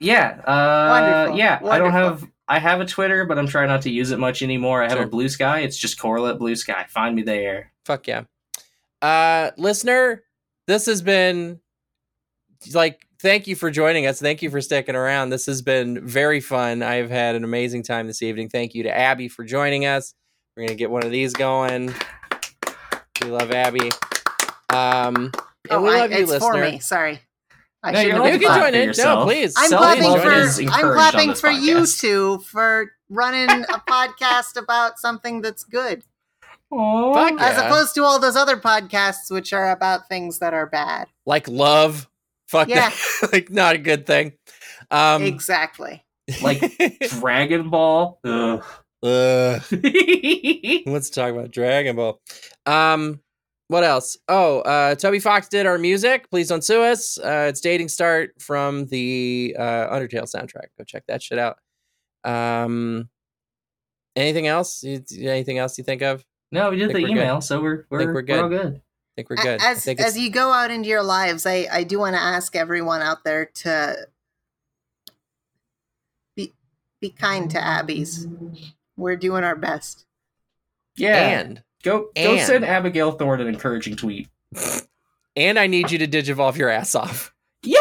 Yeah, uh, Wonderful, yeah. I don't have. I have a Twitter, but I'm trying not to use it much anymore. I have Sure. a Blue Sky. It's just Correlate Blue Sky. Find me there. Fuck yeah. Uh listener, this has been like thank you for joining us. Thank you for sticking around. This has been very fun. I've had an amazing time this evening. Thank you to Abby for joining us. We're gonna get one of these going. We love Abby. Um and oh, we I- you, it's for me. Sorry. I No, you're shouldn't You can join for in. No, please. I'm Self-love clapping for I'm clapping this for you podcast. two for running a podcast about something that's good, Aw. Fuck as Yeah. opposed to all those other podcasts which are about things that are bad. Like love. Fuck Yeah. that. like not a good thing. Um exactly. Like Dragon Ball. Ugh. Ugh. Let's talk about Dragon Ball. Um, what else? Oh, uh, Toby Fox did our music. Please don't sue us. Uh, it's Dating Start from the uh, Undertale soundtrack. Go check that shit out. Um, anything else? Anything else you think of? no, we did Think the we're good. email, so we're we're, Think we're we're, all good. I think we're A- good. I As think as you go out into your lives, I I do want to ask everyone out there to be be kind to Abby's. We're doing our best. Yeah, and go go send Abigail Thorne an encouraging tweet. and I need you to digivolve your ass off. Yeah.